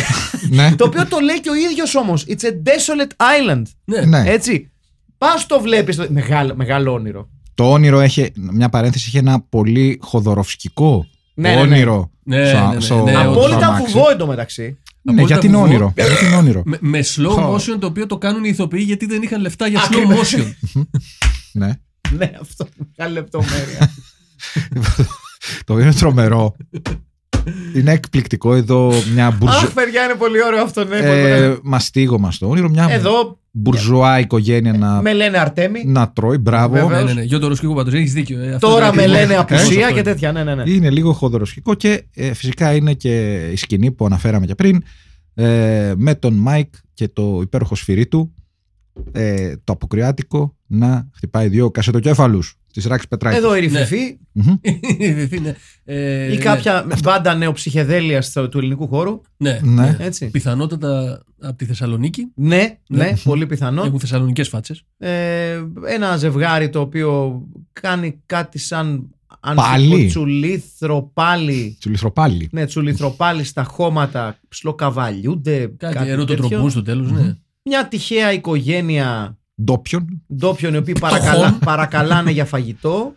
ναι. το οποίο το λέει και ο ίδιος όμως It's a desolate island Ναι. ναι. Έτσι Πας το βλέπεις το- Μεγάλο, μεγάλο όνειρο Το όνειρο έχει, μια παρένθεση, έχει ένα πολύ χοδωροφσκικό Ναι, ναι, ναι. όνειρο. Ναι, στο- ναι, ναι, στο- ναι, στο όντως. Απόλυτα αμάξι. βουβό εντωμεταξύ Ναι, Απόλυτα γιατί είναι βουβό. όνειρο. γιατί είναι όνειρο. Με, με slow Χω. motion το οποίο το κάνουν οι ηθοποιοί γιατί δεν είχαν λεφτά για slow Ακριβώς. motion. (laughs) ναι. Ναι αυτό Μεγάλη λεπτομέρεια (laughs) Το είναι τρομερό. είναι εκπληκτικό εδώ μια μπουρζου... Αχ παιδιά είναι πολύ ωραίο αυτό ναι, πολύ ε, ωραίο. μαστίγωμα στο όνειρο. Μια Εδώ μπουρζουά οικογένεια να, με λένε Αρτέμι να τρώει. Μπράβο. Βέβαια. ναι, ναι, ναι. Γιώργο Ροσκίγου πάντως, έχεις δίκιο. ε, αυτό Τώρα ήταν με ακριβώς- λένε ακριβώς απουσία αυτό και είναι. τέτοια ναι ναι ναι Είναι λίγο χοδωροσχικό και ε, φυσικά είναι και η σκηνή που αναφέραμε και πριν ε, με τον Μάικ και το υπέροχο σφυρί του ε, το αποκριάτικο να χτυπάει δύο κασετοκέφαλους της Ράξ Πετράκης. Εδώ η Ναι. (laughs) ρηφιφή Ναι. Ε, ή κάποια μπάντα νεοψυχεδέλεια στο- του ελληνικού χώρου. Ναι, Ναι. ναι. Έτσι. Πιθανότατα από τη Θεσσαλονίκη. Ναι, ναι, Ναι. πολύ πιθανό. Έχουν θεσσαλονικές φάτσες. Ε, ένα ζευγάρι το οποίο κάνει κάτι σαν αν Πάλι. σου πω, τσουλήθροπάλι. Τσουλιθροπάλι. Ναι, τσουλήθροπάλι στα χώματα, ψιλοκαβαλιούνται. Κάτι ερωτοτροπούν στο τέλος, ναι. Μια τυχαία οικογένεια Ντόπιον. ντόπιων οι οποίοι παρακαλά, παρακαλάνε για φαγητό.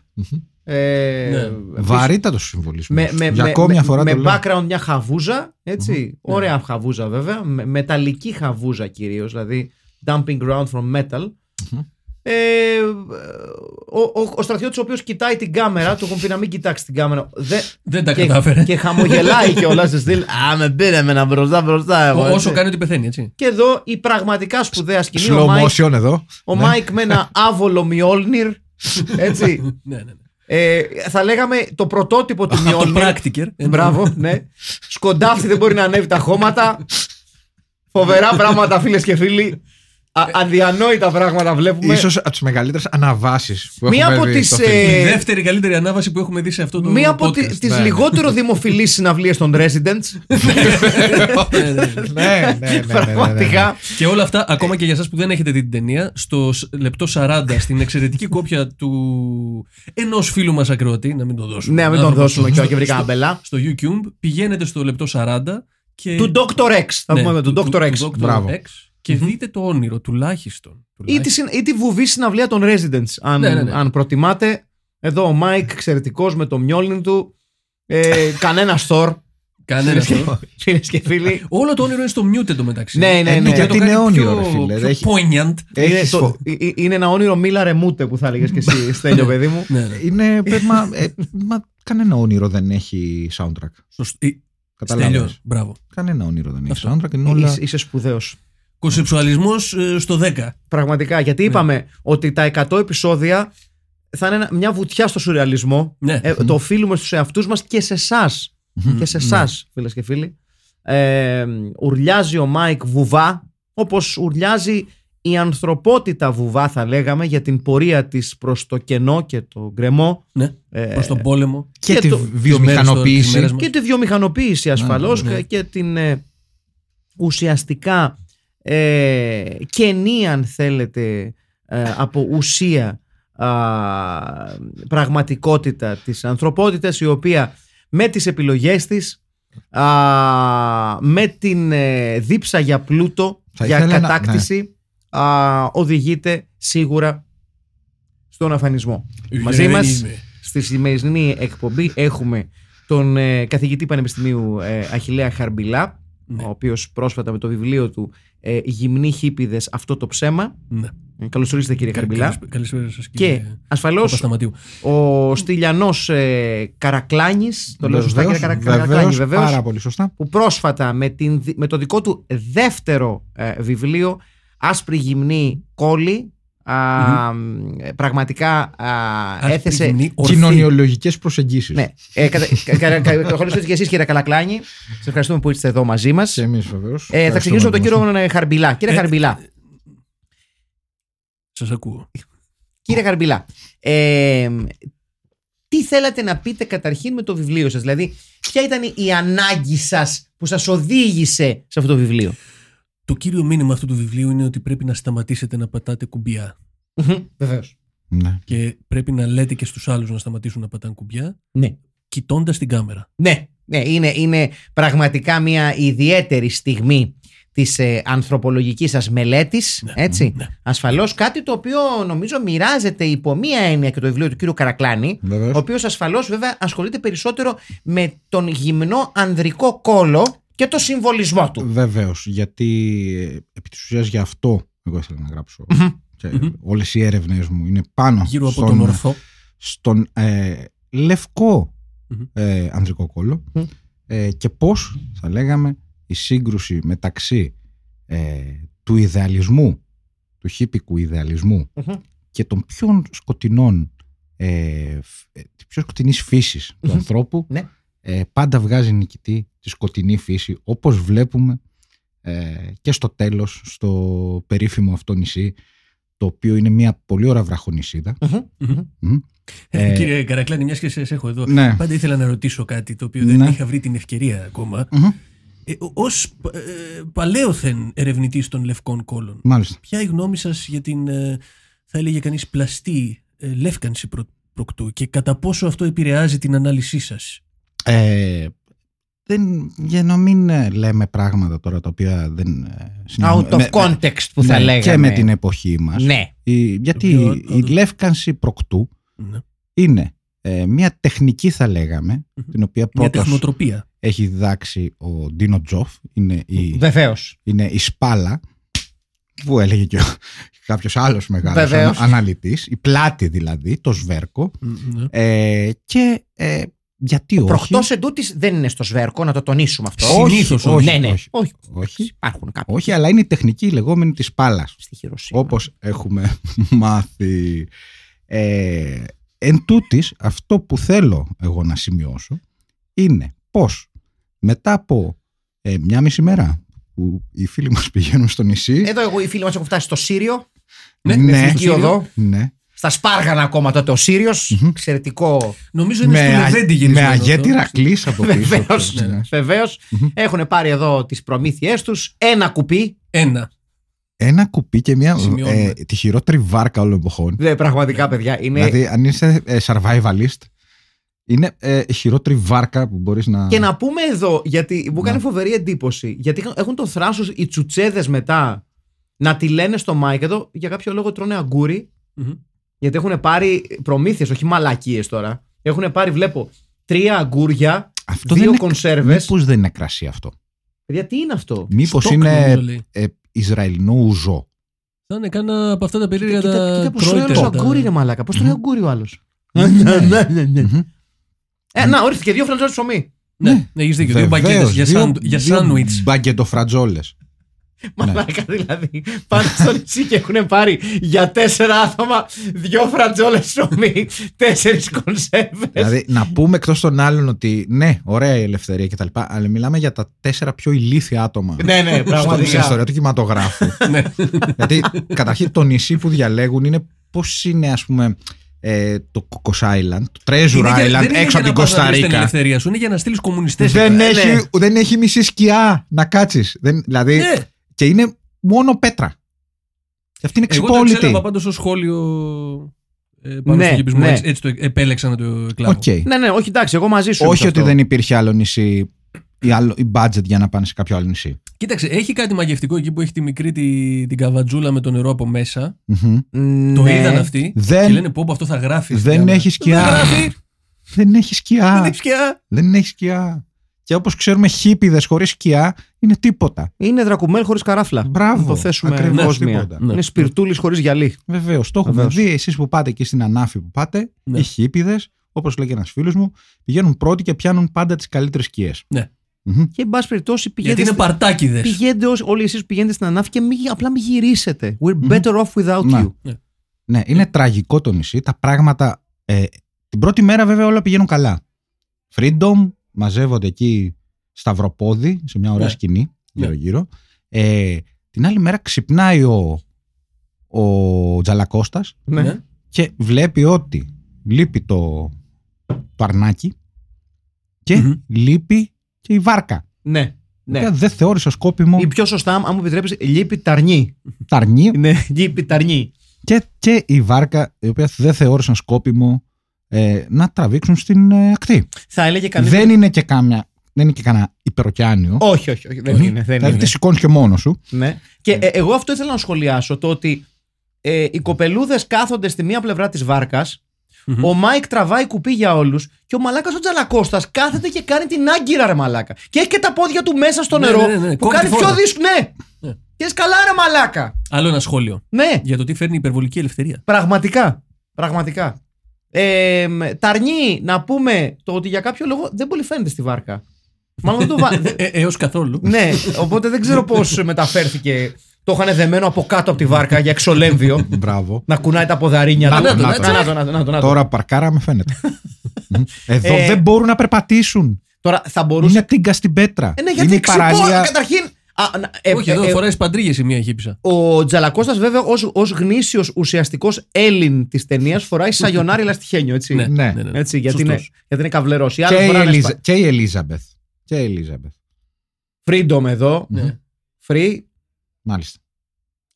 Ε, Ναι. επίσης, Βαρύτατο συμβολισμό. με, με, Για με, ακόμη μια με- φορά με το λέω. background μια χαβούζα, έτσι, ωραία χαβούζα βέβαια, με, μεταλλική χαβούζα κυρίως, δηλαδή dumping ground from metal. Ε, ο, ο, ο στρατιώτης ο οποίος κοιτάει την κάμερα, του έχουν πει να μην κοιτάξει την κάμερα. Δε, Δεν τα και, κατάφερε. και χαμογελάει και όλα σε (laughs) στυλ. Α, με πήρε με ένα μπροστά μπροστά. Εγώ, Ό- έτσι». Όσο κάνει ότι πεθαίνει, έτσι. Και εδώ η πραγματικά σπουδαία σκηνή. Ο Slow Μάικ, motion εδώ. ο Ναι. Μάικ με ένα (laughs) άβολο Μιόλνιρ. Έτσι. (laughs) Ναι, ναι, ναι. Ε, θα λέγαμε το πρωτότυπο του Από το Μιόλνιρ. πράκτικερ. Μπράβο, ναι. Σκοντάφτη δεν μπορεί να ανέβει τα χώματα. Φοβερά πράγματα, φίλες και φίλοι. Α, αδιανόητα πράγματα βλέπουμε. Ίσως από τις μεγαλύτερες αναβάσεις που Μία έχουμε από δει τις, στο ε, film. Η δεύτερη καλύτερη ανάβαση που έχουμε δει σε αυτό το Μία από podcast. τις ναι. λιγότερο (laughs) δημοφιλείς συναυλίες των Residents. Ναι, ναι, ναι. ναι, ναι, ναι, ναι, ναι, ναι. Πραγματικά. Και όλα αυτά, ακόμα και για εσάς που δεν έχετε δει την ταινία, στο σ- λεπτό 40, στην εξαιρετική κόπια του ενός φίλου μας ακροατή, να μην το δώσουμε. Ναι, να μην τον Άνθρωπος δώσουμε στο- και και βρήκα στο- αμπελά. Στο YouTube, πηγαίνετε στο λεπτό 40 και. Του Dr. X. Θα Ναι, πούμε του Dr. X. Dr. Μπράβο. X και δείτε το όνειρο τουλάχιστον. Ή τη, συν- ή τη βουβή συναυλία των Residents. Αν, Ναι, ναι, ναι. αν προτιμάτε. Εδώ ο Μάικ, εξαιρετικός με το μιόλιν του. Ε, κανένα store. Κανένα αυτό. Φίλες και φίλοι. Όλο το όνειρο είναι στο mute εντωμεταξύ. Ναι, ναι, Ε, ναι. γιατί το είναι κάνει όνειρο, πιο- ρε φίλε. πιο Έχει- poignant. Είναι, Έχεις το- φο- ε- ε- είναι ένα όνειρο μίλα ρεμούτε που θα έλεγες και εσύ, Στέλιο, παιδί μου. Ναι, ναι. Είναι, πες, μα, ε, μα κανένα όνειρο δεν έχει soundtrack. Σωστό. Ε, Κατάλαβες. Στέλιο, μπράβο. Κανένα όνειρο δεν έχει Αυτό. soundtrack. Είναι όλα... Είσαι, είσαι σπουδαίος. Κονσεψουαλισμός στο 10. Πραγματικά. Ναι. Γιατί είπαμε ότι τα 100 επεισόδια θα είναι ένα- μια βουτιά στο σουρεαλισμό. Ναι. Ε, το οφείλουμε στους εαυτούς μας και σε εσάς. Και σε εσάς, φίλες και φίλοι. Ε, ουρλιάζει ο Μάικ βουβά, όπως ουρλιάζει η ανθρωπότητα βουβά θα λέγαμε για την πορεία της προς το κενό και το γκρεμό Ναι, ε, προς τον πόλεμο. και, Και τη το- τις βιομηχανοποίηση. μέρες μας. και τη βιομηχανοποίηση ασφαλώς ναι. και- και την ε, ουσιαστικά ε, κενή αν θέλετε ε, από ουσία α, πραγματικότητα της ανθρωπότητας η οποία με τις επιλογές της α, με την ε, δίψα για πλούτο Θα για ήθελα να- κατάκτηση α, οδηγείται σίγουρα στον αφανισμό. Μαζί Δεν μας είμαι. στη σημερινή εκπομπή έχουμε τον ε, καθηγητή Πανεπιστημίου ε, Αχιλέα Χαρμπιλά, Ναι. ο οποίος πρόσφατα με το βιβλίο του ε, «Γυμνοί χίπηδες, αυτό το ψέμα». Ναι. Ε, Καλώς ορίσατε κύριε Χαρμπιλά. Καλησπέ- Καλησπέρα σας κύριε Και ασφαλώς Παπασταματίου. ο Στυλιανός ε, Καρακλάνης, το λέω σωστά Βεβαίως, κύριε Καρα- Καρακλάνη βεβαίως, βεβαίως, Πάρα πολύ σωστά. που πρόσφατα με, την, δι- με το δικό του δεύτερο ε, βιβλίο «Άσπρη γυμνή κόλλη» α, ε, πραγματικά α, Άσπρη έθεσε γυμνή, ορθή. Κοινωνιολογικές προσεγγίσεις. Ναι. Ε, κατα- (laughs) κα- κα- κα- Καλώς ήρθατε και εσείς κύριε Καλακλάνη. Σας ευχαριστούμε που είστε εδώ μαζί μας. Και εμείς βεβαίως. Ε, θα ξεκινήσουμε με τον κύριο ε, Χαρμπιλά. Κύριε Ε, Χαρμπιλά, Σας ακούω. κύριε Χαρμπιλά, ε, τι θέλατε να πείτε καταρχήν με το βιβλίο σας, δηλαδή ποια ήταν η ανάγκη σας που σας οδήγησε σε αυτό το βιβλίο; Το κύριο μήνυμα αυτού του βιβλίου είναι ότι πρέπει να σταματήσετε να πατάτε κουμπιά. Βεβαίως. Ναι. Και πρέπει να λέτε και στους άλλους να σταματήσουν να πατάνε κουμπιά, Ναι. κοιτώντας την κάμερα. Ναι, ναι είναι, είναι πραγματικά μια ιδιαίτερη στιγμή της ε, ανθρωπολογικής σας μελέτης, Ναι, έτσι. ναι. Ασφαλώς κάτι το οποίο νομίζω μοιράζεται υπό μία έννοια και το βιβλίο του κύριου Καρακλάνη, Βεβαίως. ο οποίος ασφαλώς βέβαια ασχολείται περισσότερο με τον γυμνό ανδρικό κόλο και το συμβολισμό του. Βεβαίως. Γιατί ε, επί της ουσίας γι' αυτό εγώ ήθελα να γράψω. Και Μμμ. όλες οι έρευνες μου είναι πάνω Γύρω από στον, τον ορθό. στον ε, λευκό Μμμ. ε, ανδρικό κόλλο Μμ. ε, και πώς θα λέγαμε η σύγκρουση μεταξύ ε, του ιδεαλισμού του χίπικου ιδεαλισμού Μμμ. και των πιο σκοτεινών ε, φ- ε, της πιο σκοτεινής φύσης του Μμμ. ανθρώπου Ναι. Ε, πάντα βγάζει νικητή τη σκοτεινή φύση όπως βλέπουμε ε, και στο τέλος στο περίφημο αυτό νησί το οποίο είναι μια πολύ ωραία βραχονισίδα. Μμμ. Μμ. Ε, Κύριε Καρακλάνη, μιας και σε έχω εδώ. Ναι. Πάντα ήθελα να ρωτήσω κάτι το οποίο δεν Ναι. είχα βρει την ευκαιρία ακόμα. Μμμ. Ε, Ω ε, παλαιόθεν ερευνητής των λευκών κόλων, Μάλιστα. ποια η γνώμη σας για την, ε, θα έλεγε κανείς, πλαστή ε, λεύκανση προ, προκτού και κατά πόσο αυτό επηρεάζει την ανάλυση σας; Ε, δεν, για να μην ε, λέμε πράγματα τώρα τα οποία δεν ε, συναντούμε- Out of με- context που θα ναι, λέγαμε. και με την εποχή μας Ναι. Η- γιατί Το οποίο, η όντως. λεύκανση προκτού Ναι. είναι ε, μια τεχνική θα λέγαμε Μμμ. την οποία Μια πρώτος τεχνοτροπία. έχει διδάξει ο Ντίνο Τζοφ είναι η, Βεβαίως. είναι η σπάλα που έλεγε και κάποιος άλλος μεγάλος Βεβαίως. ανα- αναλυτής η πλάτη δηλαδή, το σβέρκο Ναι. ε, και ε, γιατί όχι; Προχτός εντούτοις δεν είναι στο σβέρκο, να το τονίσουμε αυτό. Όχι, Συνήθως όχι, ναι, ναι. όχι. όχι. όχι, Υπάρχουν κάποιοι όχι, αλλά είναι η τεχνική λεγόμενη της σπάλας στη Χειροσύμα. όπως έχουμε (laughs) μάθει. Ε, εν τούτης, αυτό που θέλω εγώ να σημειώσω είναι πως μετά από ε, μια μισή μέρα που οι φίλοι μας πηγαίνουν στο νησί Εδώ εγώ οι φίλοι μας έχουν φτάσει στο Σύριο, Ναι, Ναι. με εκεί Σύριο. οδό. ναι, Στα Σπάργανα ακόμα τότε ο Σύριος. Μμμ. Εξαιρετικό. Νομίζω είναι στο με, Λεβέντι α- γυρισμένο. με αυτό. αγέτηρα κλείς από πίσω. Βεβαίως. Ναι. Βεβαίως. Μμμ. Έχουν πάρει εδώ τις προμήθειές τους. Ένα κουπί. Ένα. Ένα κουπί και μια Σημειώνουμε. ε, τη χειρότερη βάρκα όλων εποχών. Δεν, πραγματικά, παιδιά. Είναι... Δηλαδή, αν είσαι ε, survivalist, είναι ε, η χειρότερη βάρκα που μπορείς να... Και να πούμε εδώ, γιατί μου έκανε Ναι. φοβερή εντύπωση, γιατί είχαν- έχουν το θράσος οι τσουτσέδες μετά να τη λένε στο Μάικ εδώ, για κάποιο λόγο τρώνε αγκούρι, Μμμ. Γιατί έχουν πάρει προμήθειες, όχι μαλακίες τώρα. Έχουν πάρει, βλέπω, τρία αγκούρια, Αυτό δύο δεν είναι- κονσέρβες. Μήπως δεν είναι κρασί αυτό; Παιδιά, τι είναι αυτό; Μήπως Στόκ, είναι νομίζω, λέει. ε, Ισραηλινό ούζο; Θα είναι κάνα από αυτά τα περίεργα Κοίτα, τα κοίτα πως τρώει κρόιτερ, όλος τα- αγκούρι ρε μαλάκα. Πώς τρώει Μμμ. αγκούρι ο άλλος; Ναι. Μμμ. Ε, να, ορίστε και δύο φλαντζόνες ψωμί. Ναι, έχεις δίκιο. Δύο Βεβαίως, μπακέτες για, δύο- σαν, για δύο σάντουιτς. Μπαγκετοφρατζόλες. (laughs) Μαλάκα δηλαδή. Πάνε στο νησί και έχουν πάρει για τέσσερα άτομα δύο φρατζόλε ψωμί, τέσσερις κονσέρβες. Δηλαδή, να πούμε εκτός των άλλων ότι ναι, ωραία η ελευθερία κτλ. Αλλά μιλάμε για τα τέσσερα πιο ηλίθια άτομα. ναι, ναι, Στην πραγματικά. ιστορία του κινηματογράφου. (laughs) Ναι. Γιατί καταρχήν το νησί που διαλέγουν είναι πώς είναι, ας πούμε, ε, το Cocos Island, το Treasure Είναι για- Island δεν είναι έξω από για την να πας να βρεις την Κωνσταντίνα. ελευθερία σου, είναι για να στείλεις κομμουνιστές. Δεν, Ναι, έχει, ναι. δεν έχει μισή σκιά να κάτσεις. Δηλαδή, Ναι. Και είναι μόνο πέτρα. Και αυτή είναι Εγώ το ξυπόλυτη. εξέλαβα πάντως το σχόλιο ε, πάνω Ναι, στον χιπισμό. ναι. Έτσι, έτσι το επέλεξα να το εκλάβω. Οκ. Ναι, ναι, όχι εντάξει, εγώ μαζί σου. είμαι Όχι σε ότι αυτό. δεν υπήρχε άλλο νησί ή, άλλο, ή budget για να πάνε σε κάποιο άλλο νησί. Κοίταξε, έχει κάτι μαγευτικό εκεί που έχει τη μικρή τη, την καβατζούλα με το νερό από μέσα. Μμμ. Το Ναι. είδαν αυτοί Δεν- και λένε πω πω αυτό θα γράφεις. στην δεν κάμερα. έχει σκιά. Δεν γράφει. Δεν έχει σκιά. Δεν έχει σκιά. Δεν έχει σκιά. Και όπως ξέρουμε, χίπηδε χωρίς σκιά είναι τίποτα. Είναι δρακουμέλ χωρίς καράφλα. Μπράβο. Να το θέσουμε Ακριβώς κόσμια. τίποτα. Ναι. Είναι σπιρτούλης χωρίς γυαλί. Βεβαίως. Το έχουμε Βεβαίως. δει εσείς που πάτε εκεί στην Ανάφη που πάτε. Ναι. Οι χίπηδε, όπως λέγει ένας φίλος μου, πηγαίνουν πρώτοι και πιάνουν πάντα τις καλύτερες σκιές. Ναι. Και εν πάση περιπτώσει πηγαίνετε. Γιατί είναι στη- παρτάκιδες. Πηγαίνετε όσοι- όλοι εσείς που πηγαίνετε στην ανάφη και μη, απλά μην γυρίσετε. We're Μμμ. better off without Ναι. you. Ναι, είναι τραγικό το νησί. Τα πράγματα. Ε, την πρώτη μέρα βέβαια όλα πηγαίνουν καλά. Freedom, μαζεύονται εκεί σταυροπόδι, σε μια ωραία Ναι. σκηνή Ναι. γύρω-γύρω. Ε, την άλλη μέρα ξυπνάει ο, ο Τζαλακώστας Ναι. Ναι. και βλέπει ότι λείπει το, το αρνάκι και Μμμ. λείπει και η βάρκα. Ναι. ναι. Ναι. Δεν θεώρησε σκόπιμο Ή πιο σωστά, αν μου επιτρέπει, λείπει ταρνί. τα αρνί Ναι, λείπει ταρνί. και, και η βάρκα η οποία δεν θεώρησαν σκόπιμο ε, να τραβήξουν στην ε, ακτή. Θα έλεγε κανείς. Δεν είναι και κάμια, δεν είναι και κανένα υπερωκεάνιο. Όχι, όχι, όχι. Δεν Όχι. είναι. Δεν δηλαδή είναι. τη σηκώνεις και μόνος σου. Ναι. Και ε, εγώ αυτό ήθελα να σχολιάσω το ότι ε, οι κοπελούδες κάθονται στη μία πλευρά της βάρκας. Μμμ. Ο Μάικ τραβάει κουπί για όλους και ο μαλάκας ο Τζαλακώστας κάθεται και κάνει την άγκυρα, ρε μαλάκα. Και έχει και τα πόδια του μέσα στο Ναι, νερό. ναι, ναι, ναι. Που Κόβει κάνει τη πιο φόρα. δύσκολο. Ναι. Ναι. Και σκαλά, ρε μαλάκα. Άλλο ένα σχόλιο. Ναι. Για το τι φέρνει η υπερβολική ελευθερία. Πραγματικά. Πραγματικά. Ε, μ, ταρνί να πούμε το ότι για κάποιο λόγο δεν πολύ φαίνεται στη βάρκα. Μάλλον δεν το βα... δε- Ε, Έως καθόλου. ναι, οπότε δεν ξέρω πώς μεταφέρθηκε. Το είχαν δεμένο από κάτω από τη βάρκα για εξολέμβιο. Μπράβο. να κουνάει τα ποδαρίνια Να του. το, να Να το. το, να το, να το, να το, να το. Τώρα παρκάραμε φαίνεται. Μμ. (laughs) Εδώ Ε, δεν μπορούν να περπατήσουν. Τώρα θα μπορούσε. Είναι τίγκα στην πέτρα. Ε, ναι, γιατί είναι η ξυπώ- παραλία. Καταρχήν. Α, να- ε, Όχι, ε, εδώ ε, φοράει παντρίγες η μία χύπησα. Ο Τζαλακώστας βέβαια ως, ως γνήσιος ουσιαστικός Έλλην της ταινίας φοράει σαγιονάρι λαστιχένιο, έτσι. Ναι, Ναι. ναι, ναι. Έτσι, γιατί, Σωστός. είναι, γιατί είναι καβλερός. Οι Και άλλοι η, φοράνε Ελίζα, σπα- και η Ελίζαμπεθ. Και η Ελίζαμπεθ. Freedom εδώ. Ναι. Free. Μάλιστα.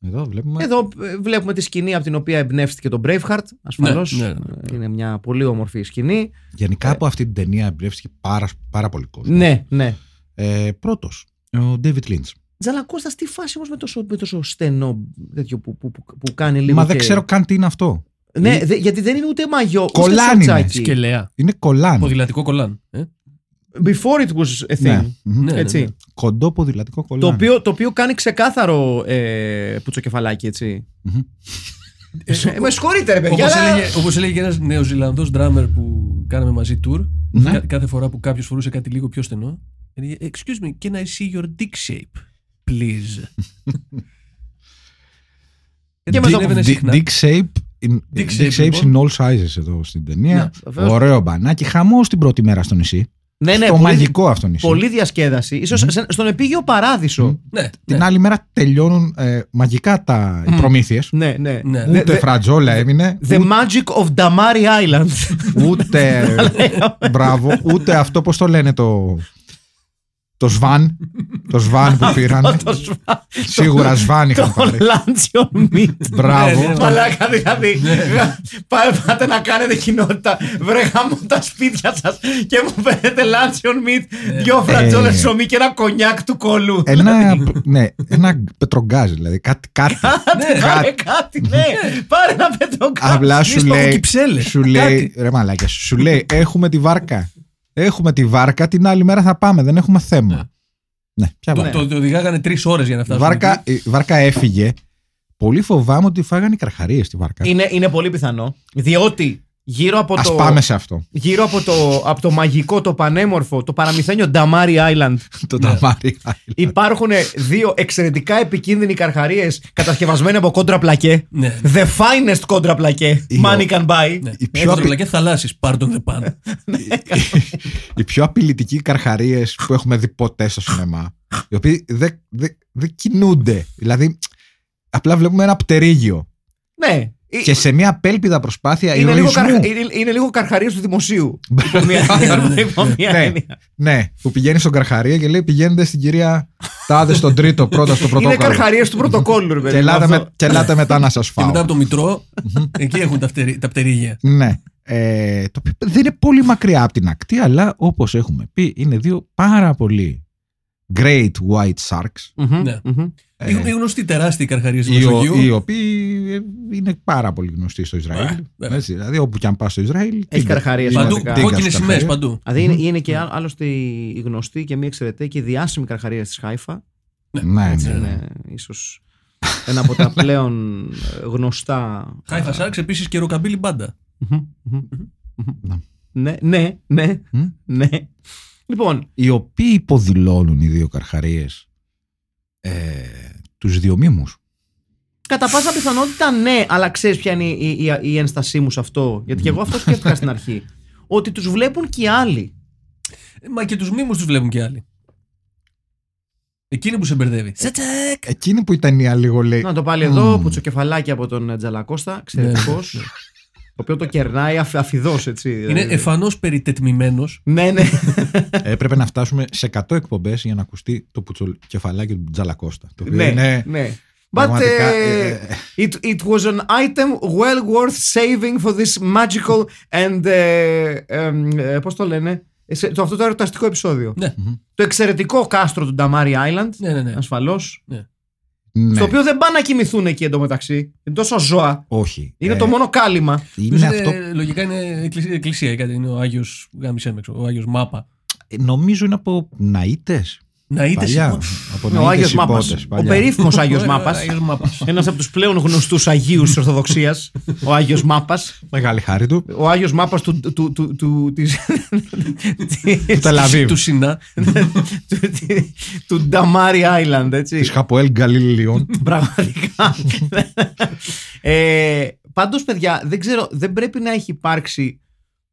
Εδώ βλέπουμε. Εδώ ε, βλέπουμε τη σκηνή από την οποία εμπνεύστηκε το Braveheart. Ασφαλώς. Ναι, ναι, ναι. Ε, Είναι μια πολύ όμορφη σκηνή. Γενικά από αυτή την ταινία εμπνεύστηκε πάρα, πάρα πολύ κόσμο. Ναι, ναι. Ε, Πρώτος, ο David Lynch. Τζαλακώστας τι φάση όμως με τόσο, με τόσο στενό τέτοιο που, που, που, που κάνει λίγο Μα και- δεν ξέρω καν τι είναι αυτό. Ναι, δε- γιατί δεν είναι ούτε μαγιό, ούτε Κολάν είναι. σορτσάκι. Σκελέα. Είναι κολάν. Ποδηλατικό κολλάν. Ε; Before it was a thing. Ναι. Μμμ. Ναι, ναι, έτσι. ναι. Κοντό ποδηλατικό κολάν. Το, οποίο, το οποίο κάνει ξεκάθαρο ε, πουτσοκεφαλάκι, έτσι. Μμμ. Ε, με συγχωρείτε, ρε παιδιά. Όπως αλλά- έλεγε, όπως έλεγε και ένας νεοζηλανδός drummer που κάναμε μαζί tour, Ναι. κα- κάθε φορά που κάποιος φορούσε κάτι λίγο πιο στενό, έλεγε Excuse me, can I see your dick shape, please; (laughs) Και με το- Συνέβαινε Dick- συχνά. Dick shape. in- Dick Dick shape, shapes in λοιπόν. all sizes εδώ στην ταινία. Ναι, βεβαίως. Ωραίο μπανάκι. Χαμό την πρώτη μέρα στο νησί. Ναι, ναι, στο πολύ, μαγικό αυτό νησί. πολύ διασκέδαση. Ίσως σε- στον επίγειο παράδεισο. Ναι, Την ναι. άλλη μέρα τελειώνουν ε, μαγικά τα, οι Μμ. προμήθειες. Ναι, ναι. Ναι. Ούτε The- φρατζόλα έμεινε. The magic of Damari Island. Ούτε. (laughs) μπράβο. Ούτε αυτό, πώς το λένε το. Το σβάν. Το σβάν που πήραν. Το σβά- Σίγουρα σβάν είχαν Το πάρει. Lanchion Meat. Μπράβο. Ναι, ναι, Μαλάκα δηλαδή. Πά- Πάτε να κάνετε κοινότητα. Βρε γάμο τα σπίτια σας και μου φέρετε Lanchion Meat, δυο φρατζόλε Ε. ψωμί και ένα κονιάκ του κόλου. Ένα, ναι, ένα πετρογκάζ δηλαδή. Κάτι. κάτι. Πάρε κάτι, ναι. Πάρε ένα πετρογκάζ. Απλά σου Μη λέει, σπαγοκυψέλες. σου λέει, ρε μαλάκια, σου λέει, έχουμε τη βάρκα. Έχουμε τη βάρκα, την άλλη μέρα θα πάμε, δεν έχουμε θέμα. Ναι, ποια Το, βάρκα. το, το οδηγάγανε τρεις ώρες για να Η φτάσουν. βάρκα, εκεί. η βάρκα έφυγε. Πολύ φοβάμαι ότι φάγανε οι καρχαρίες στη βάρκα. Είναι, είναι πολύ πιθανό. Διότι Γύρω από Α το, πάμε σε αυτό. γύρω από το, από το μαγικό, το πανέμορφο, το παραμυθένιο Damari Island (laughs) Το ταμάρι. υπάρχουν δύο εξαιρετικά επικίνδυνοι καρχαρίες κατασκευασμένοι από κόντρα πλακέ. Ναι. The finest κόντρα πλακέ Η- money can buy. Ναι. Η πιο Έχω απει- τρολακέ θαλάσσης, pardon the pun. (laughs) Οι πιο απειλητικοί καρχαρίες που έχουμε δει ποτέ στο σινεμά. Οι οποίοι δεν δεν- δεν κινούνται. Δηλαδή, απλά βλέπουμε ένα πτερίγιο. Ναι. Ε, Και σε μια απέλπιδα προσπάθεια είναι, λίγο ηρωισμού. καρχα... είναι, είναι λίγο καρχαρίες του δημοσίου. (laughs) υπό μια, υπό μια Ναι. έννοια. Ναι, που πηγαίνει στον Καρχαρία και λέει πηγαίνετε στην κυρία Τάδε στον τρίτο πρώτα στο Είναι πρωτόκολλο. καρχαρίες του πρωτοκόλλου, ρε παιδί. Και μου, ελάτε, αυτό. με, και ελάτε μετά να σας Και φάω. μετά από το Μητρό, εκεί έχουν τα, φτερι- τα πτερίγια. Ναι. Ε, το οποίο δεν είναι πολύ μακριά από την ακτή, αλλά όπως έχουμε πει, είναι δύο πάρα πολύ great white sharks. Μμμ, Ναι. μμμ. Ε, Οι οι γνωστοί τεράστιοι καρχαρίες του οι, ο- Μεσογείου. οι οποίοι ε, είναι πάρα πολύ γνωστοί στο Ισραήλ. Ε, βέβαια. Έτσι, δηλαδή, όπου και αν πας στο Ισραήλ. Έχει τίγκα- καρχαρίες, είναι Παντού, σημαντικά. τίγκα κόκκινες στο σημαίες καρχαρία. παντού. Δηλαδή είναι, είναι και ά- άλλωστε η γνωστή και μη εξαιρετική και διάσημη καρχαρία της Χάιφα. Ναι, Έτσι ναι, ναι. είναι ίσως ένα από τα (laughs) πλέον ε, γνωστά. Χάιφα Σάρξ επίσης και ροκαμπίλι μπάντα. Μμμ, μμμ, μμμ. Ναι. Ναι, ναι, ναι, Μμ. ναι. Λοιπόν, Οι οποίοι υποδηλώνουν οι δύο καρχαρίες ε, τους δύο μήμους. κατά πάσα πιθανότητα ναι, αλλά ξέρεις ποια είναι η, η, η ένστασή μου σε αυτό; Γιατί και εγώ αυτό σκέφτηκα στην αρχή. Ότι τους βλέπουν και οι άλλοι. Ε, Μα και τους μήμους τους βλέπουν και άλλοι. Εκείνη που σε μπερδεύει. Σε τσεκ! Εκείνη που η ταινία λίγο λέει. Να το πάλι εδώ, Μμμ. πουτσοκεφαλάκι από τον ε, Τζαλακώστα, εξαιρετικός. Ναι. Το οποίο το κερνάει αφ, αφιδός, έτσι. Είναι δηλαδή. εφανώς περιτετμημένος. Ναι, ναι. Έπρεπε να φτάσουμε σε 100 εκπομπές για να ακουστεί το πουτσοκεφαλάκι του Τζαλακώστα. Το οποίο ναι, είναι ναι. But πραγματικά, ε, ε, ε, it, it was an item well worth saving for this magical and. Ε, εμ, ε, πώς το λένε. ε, σε- το, αυτό το ερωταστικό επεισόδιο. Ναι. Το εξαιρετικό κάστρο του Νταμάρι Island. Ναι, ναι, ναι. Ασφαλώς. ναι. Στο οποίο δεν πάνε να κοιμηθούν εκεί εντωμεταξύ. Είναι τόσο ζώα. Όχι. Είναι Ε, το μόνο κάλυμα. Είναι Είναι αυτό. Λογικά είναι εκκλησία, εκκλησία ή κάτι. Είναι ο Άγιος Γάμις Έμεξο, ο Άγιος Μάπα. ε, Νομίζω είναι από ναΐτες. Να είτε Παλιά. Από Ο Άγιος ναΐτες Μάπας. υπότες, Ο παλιά. περίφημος Άγιος Μάπας. Άγιος Μάπας. Ένας από τους πλέον γνωστούς Αγίους της Ορθοδοξίας. Ο Άγιος Μάπας. Μεγάλη χάρη του. Ο Άγιος Μάπας του, του, του, του, της, Του Τελαβίβ. Του Σινά. του, του Νταμάρι Island, Της έτσι. Χαποέλ Γκαλιλίων. Πραγματικά. ε, πάντως, παιδιά, δεν ξέρω, δεν πρέπει να έχει υπάρξει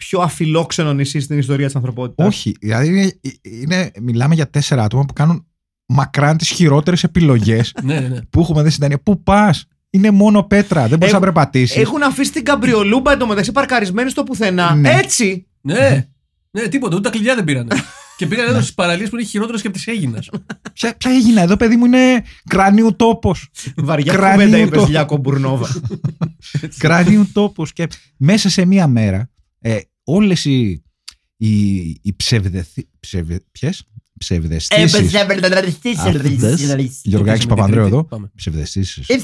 πιο αφιλόξενο νησί στην ιστορία της ανθρωπότητας. Όχι. Δηλαδή είναι, είναι- μιλάμε για τέσσερα άτομα που κάνουν μακράν τις χειρότερες επιλογές (laughs) Ναι, ναι, ναι. που έχουμε δει στην ταινία. Πού πας, είναι μόνο πέτρα, δεν μπορείς να Έχουν- περπατήσεις. Έχουν αφήσει την καμπριολούμπα εντωμεταξύ παρκαρισμένη στο πουθενά. Ναι. Έτσι. Ναι, ναι, τίποτα, ούτε τα κλειδιά δεν πήρανε. (laughs) και πήγαν εδώ στις παραλίες που είναι χειρότερε και από τη Έγινα. Ποια, ποια έγινα εδώ, παιδί μου, είναι κρανίου τόπος. Βαριά Κρανίου κουβέντα είπε το- Λιάκο Μπουρνόβα. (laughs) κρανίου τόπος. Και μέσα σε μία μέρα, ε, όλες οι, οι, οι ψευδεθι... ψευδε, ποιες; ψευδεστήσεις. Γιωργάκης Παπανδρέου εδώ. Πάμε. Ψευδεστήσεις. Ε,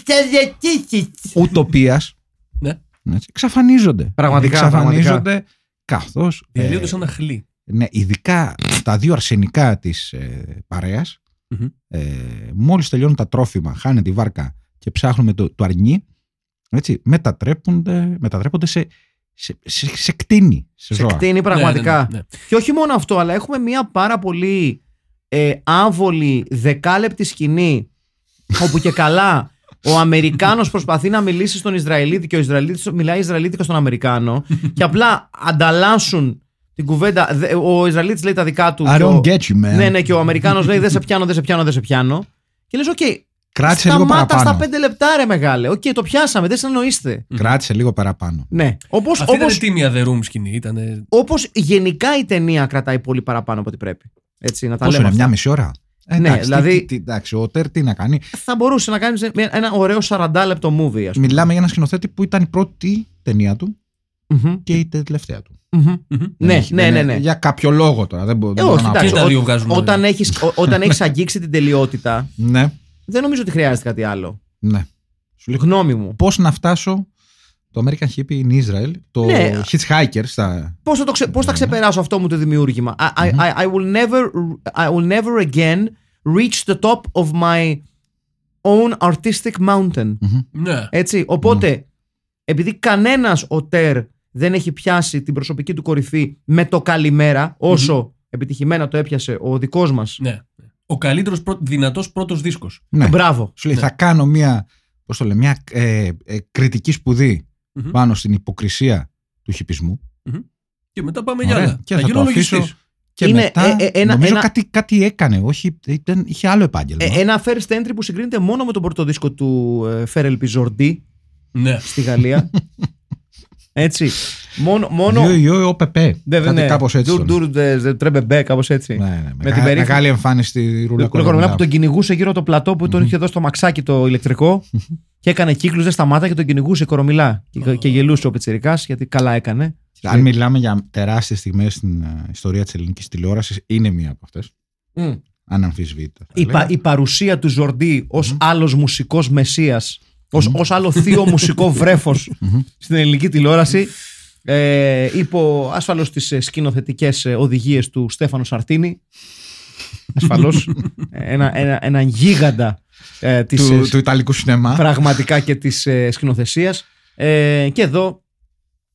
Ουτοπίας. Ναι. Έτσι, εξαφανίζονται. Πραγματικά, Εξαφανίζονται καθώς... ε, Διαλύονται σαν αχλή. Ναι, ειδικά τα δύο αρσενικά της ε, παρέας, Μμμ. ε, μόλις τελειώνουν τα τρόφιμα, χάνε τη βάρκα και ψάχνουμε το, το αρνί, έτσι, μετατρέπονται, μετατρέπονται σε, σε, σε, σε κτίνη, σε, Σε ζώα. κτίνει πραγματικά. Ναι, ναι, ναι. Και όχι μόνο αυτό, αλλά έχουμε μια πάρα πολύ ε, άβολη δεκάλεπτη σκηνή όπου και καλά ο Αμερικάνος (laughs) προσπαθεί να μιλήσει στον Ισραηλίτη και ο Ισραηλίτης μιλάει Ισραηλίτικα στον Αμερικάνο και απλά ανταλλάσσουν την κουβέντα. Δε- Ο Ισραηλίτης λέει τα δικά του. I και don't ο- get you, man. Ναι, ναι, και ο Αμερικάνος λέει δεν σε πιάνω, δεν σε πιάνω, δεν σε πιάνω. Και λες, οκ, Κράτησε λίγο σταμάτα παραπάνω. στα πέντε λεπτά ρε μεγάλε. Οκ, το πιάσαμε, δεν συνεννοείστε. Κράτησε λίγο παραπάνω. Ναι. Όπως, Αυτή όπως, ήταν τίμια The Room σκηνή. Ήτανε... όπως γενικά η ταινία κρατάει πολύ παραπάνω από ό,τι πρέπει. Έτσι, να τα Πόσο λέμε είναι, αυτά. μια μισή ώρα; Ε, Ναι, εντάξει, τι- δηλαδή- τι- τι- εντάξει, ο Τερ τι να κάνει; Θα μπορούσε να κάνει ένα ωραίο 40 λεπτό movie, ας πούμε. Μιλάμε για ένα σκηνοθέτη που ήταν η πρώτη ταινία του Μμμ, και η τελευταία του. μμμ. Μμμ. Ναι, έχει- ναι, δεν ναι. είναι- ναι. Για κάποιο λόγο τώρα. Δεν, μπο- Ε, δεν μπορώ όχι, να εντάξει, Και τα ό- δύο βγάζουν Όταν νόημα. έχεις, ό- όταν έχεις αγγίξει την τελειότητα, Ναι, δεν νομίζω ότι χρειάζεται κάτι άλλο. ναι. Σου λέω Γνώμη μου. πώς να φτάσω το American Hippie in Israel, το Ναι. Hitchhiker στα... Πώς θα, το ξε- πώς θα ξεπεράσω αυτό μου το δημιούργημα; I, I, I, I, will never, I will never again reach the top of my own artistic mountain. Ναι. Έτσι. Οπότε, επειδή κανένας ο Τερ δεν έχει πιάσει την προσωπική του κορυφή με το καλημέρα, όσο επιτυχημένα το έπιασε ο δικός μας. Ναι. Ο καλύτερος δυνατός πρώτος δίσκος. Ναι. Μπράβο. Σου λέει, Ναι. θα κάνω μια, πώς το λέω, μια ε, ε, κριτική σπουδή Μμμ. πάνω στην υποκρισία του χιπισμού. Και μετά πάμε Ωραία. για άλλα. Και θα θα γίνω το αφήσω. λογιστής. Και Είναι, μετά, ε, ε, ένα- νομίζω ένα- Κάτι, κάτι έκανε, όχι, ήταν, είχε άλλο επάγγελμα. Ε, ένα first entry που συγκρίνεται μόνο με τον πρώτο δίσκο του ε, φέρελπι Ζορντί Ναι. στη Γαλλία. (laughs) Έτσι. Μόνο. μόνο Ιω, ιω, ο Πεπέ. Ναι, Κάτι ναι. κάπως έτσι. Dur, τον- dur, d'- d'être bébé, κάπως έτσι. Ναι, ναι, την μεγα- περίφημη- Μεγάλη εμφάνιση στη Ρούλα Λε- Κορομιλά που τον κυνηγούσε γύρω το πλατό που τον είχε δώσει το μαξάκι το ηλεκτρικό (laughs) και έκανε κύκλους, δεν σταμάτα και τον κυνηγούσε κορομιλά. Και, και γελούσε ο Πιτσυρικά γιατί καλά έκανε. Αν μιλάμε για τεράστιες στιγμές στην ε, ιστορία της ελληνικής τηλεόρασης, είναι μία από αυτές. Μμ. Αναμφισβήτητα. θα Η, πα- έλεγα. η παρουσία του Ζορντί ως άλλος μουσικός μεσίας, ω άλλο θείο μουσικό (laughs) βρέφος στην ελληνική τηλεόραση, ε, υπό ασφαλώς τις σκηνοθετικές οδηγίες του Στέφανο Σαρτίνη. Ασφαλώς. (laughs) ένα, ένα, έναν γίγαντα ε, της, του, ε, του Ιταλικού σινεμά. πραγματικά και της ε, σκηνοθεσίας ε, και εδώ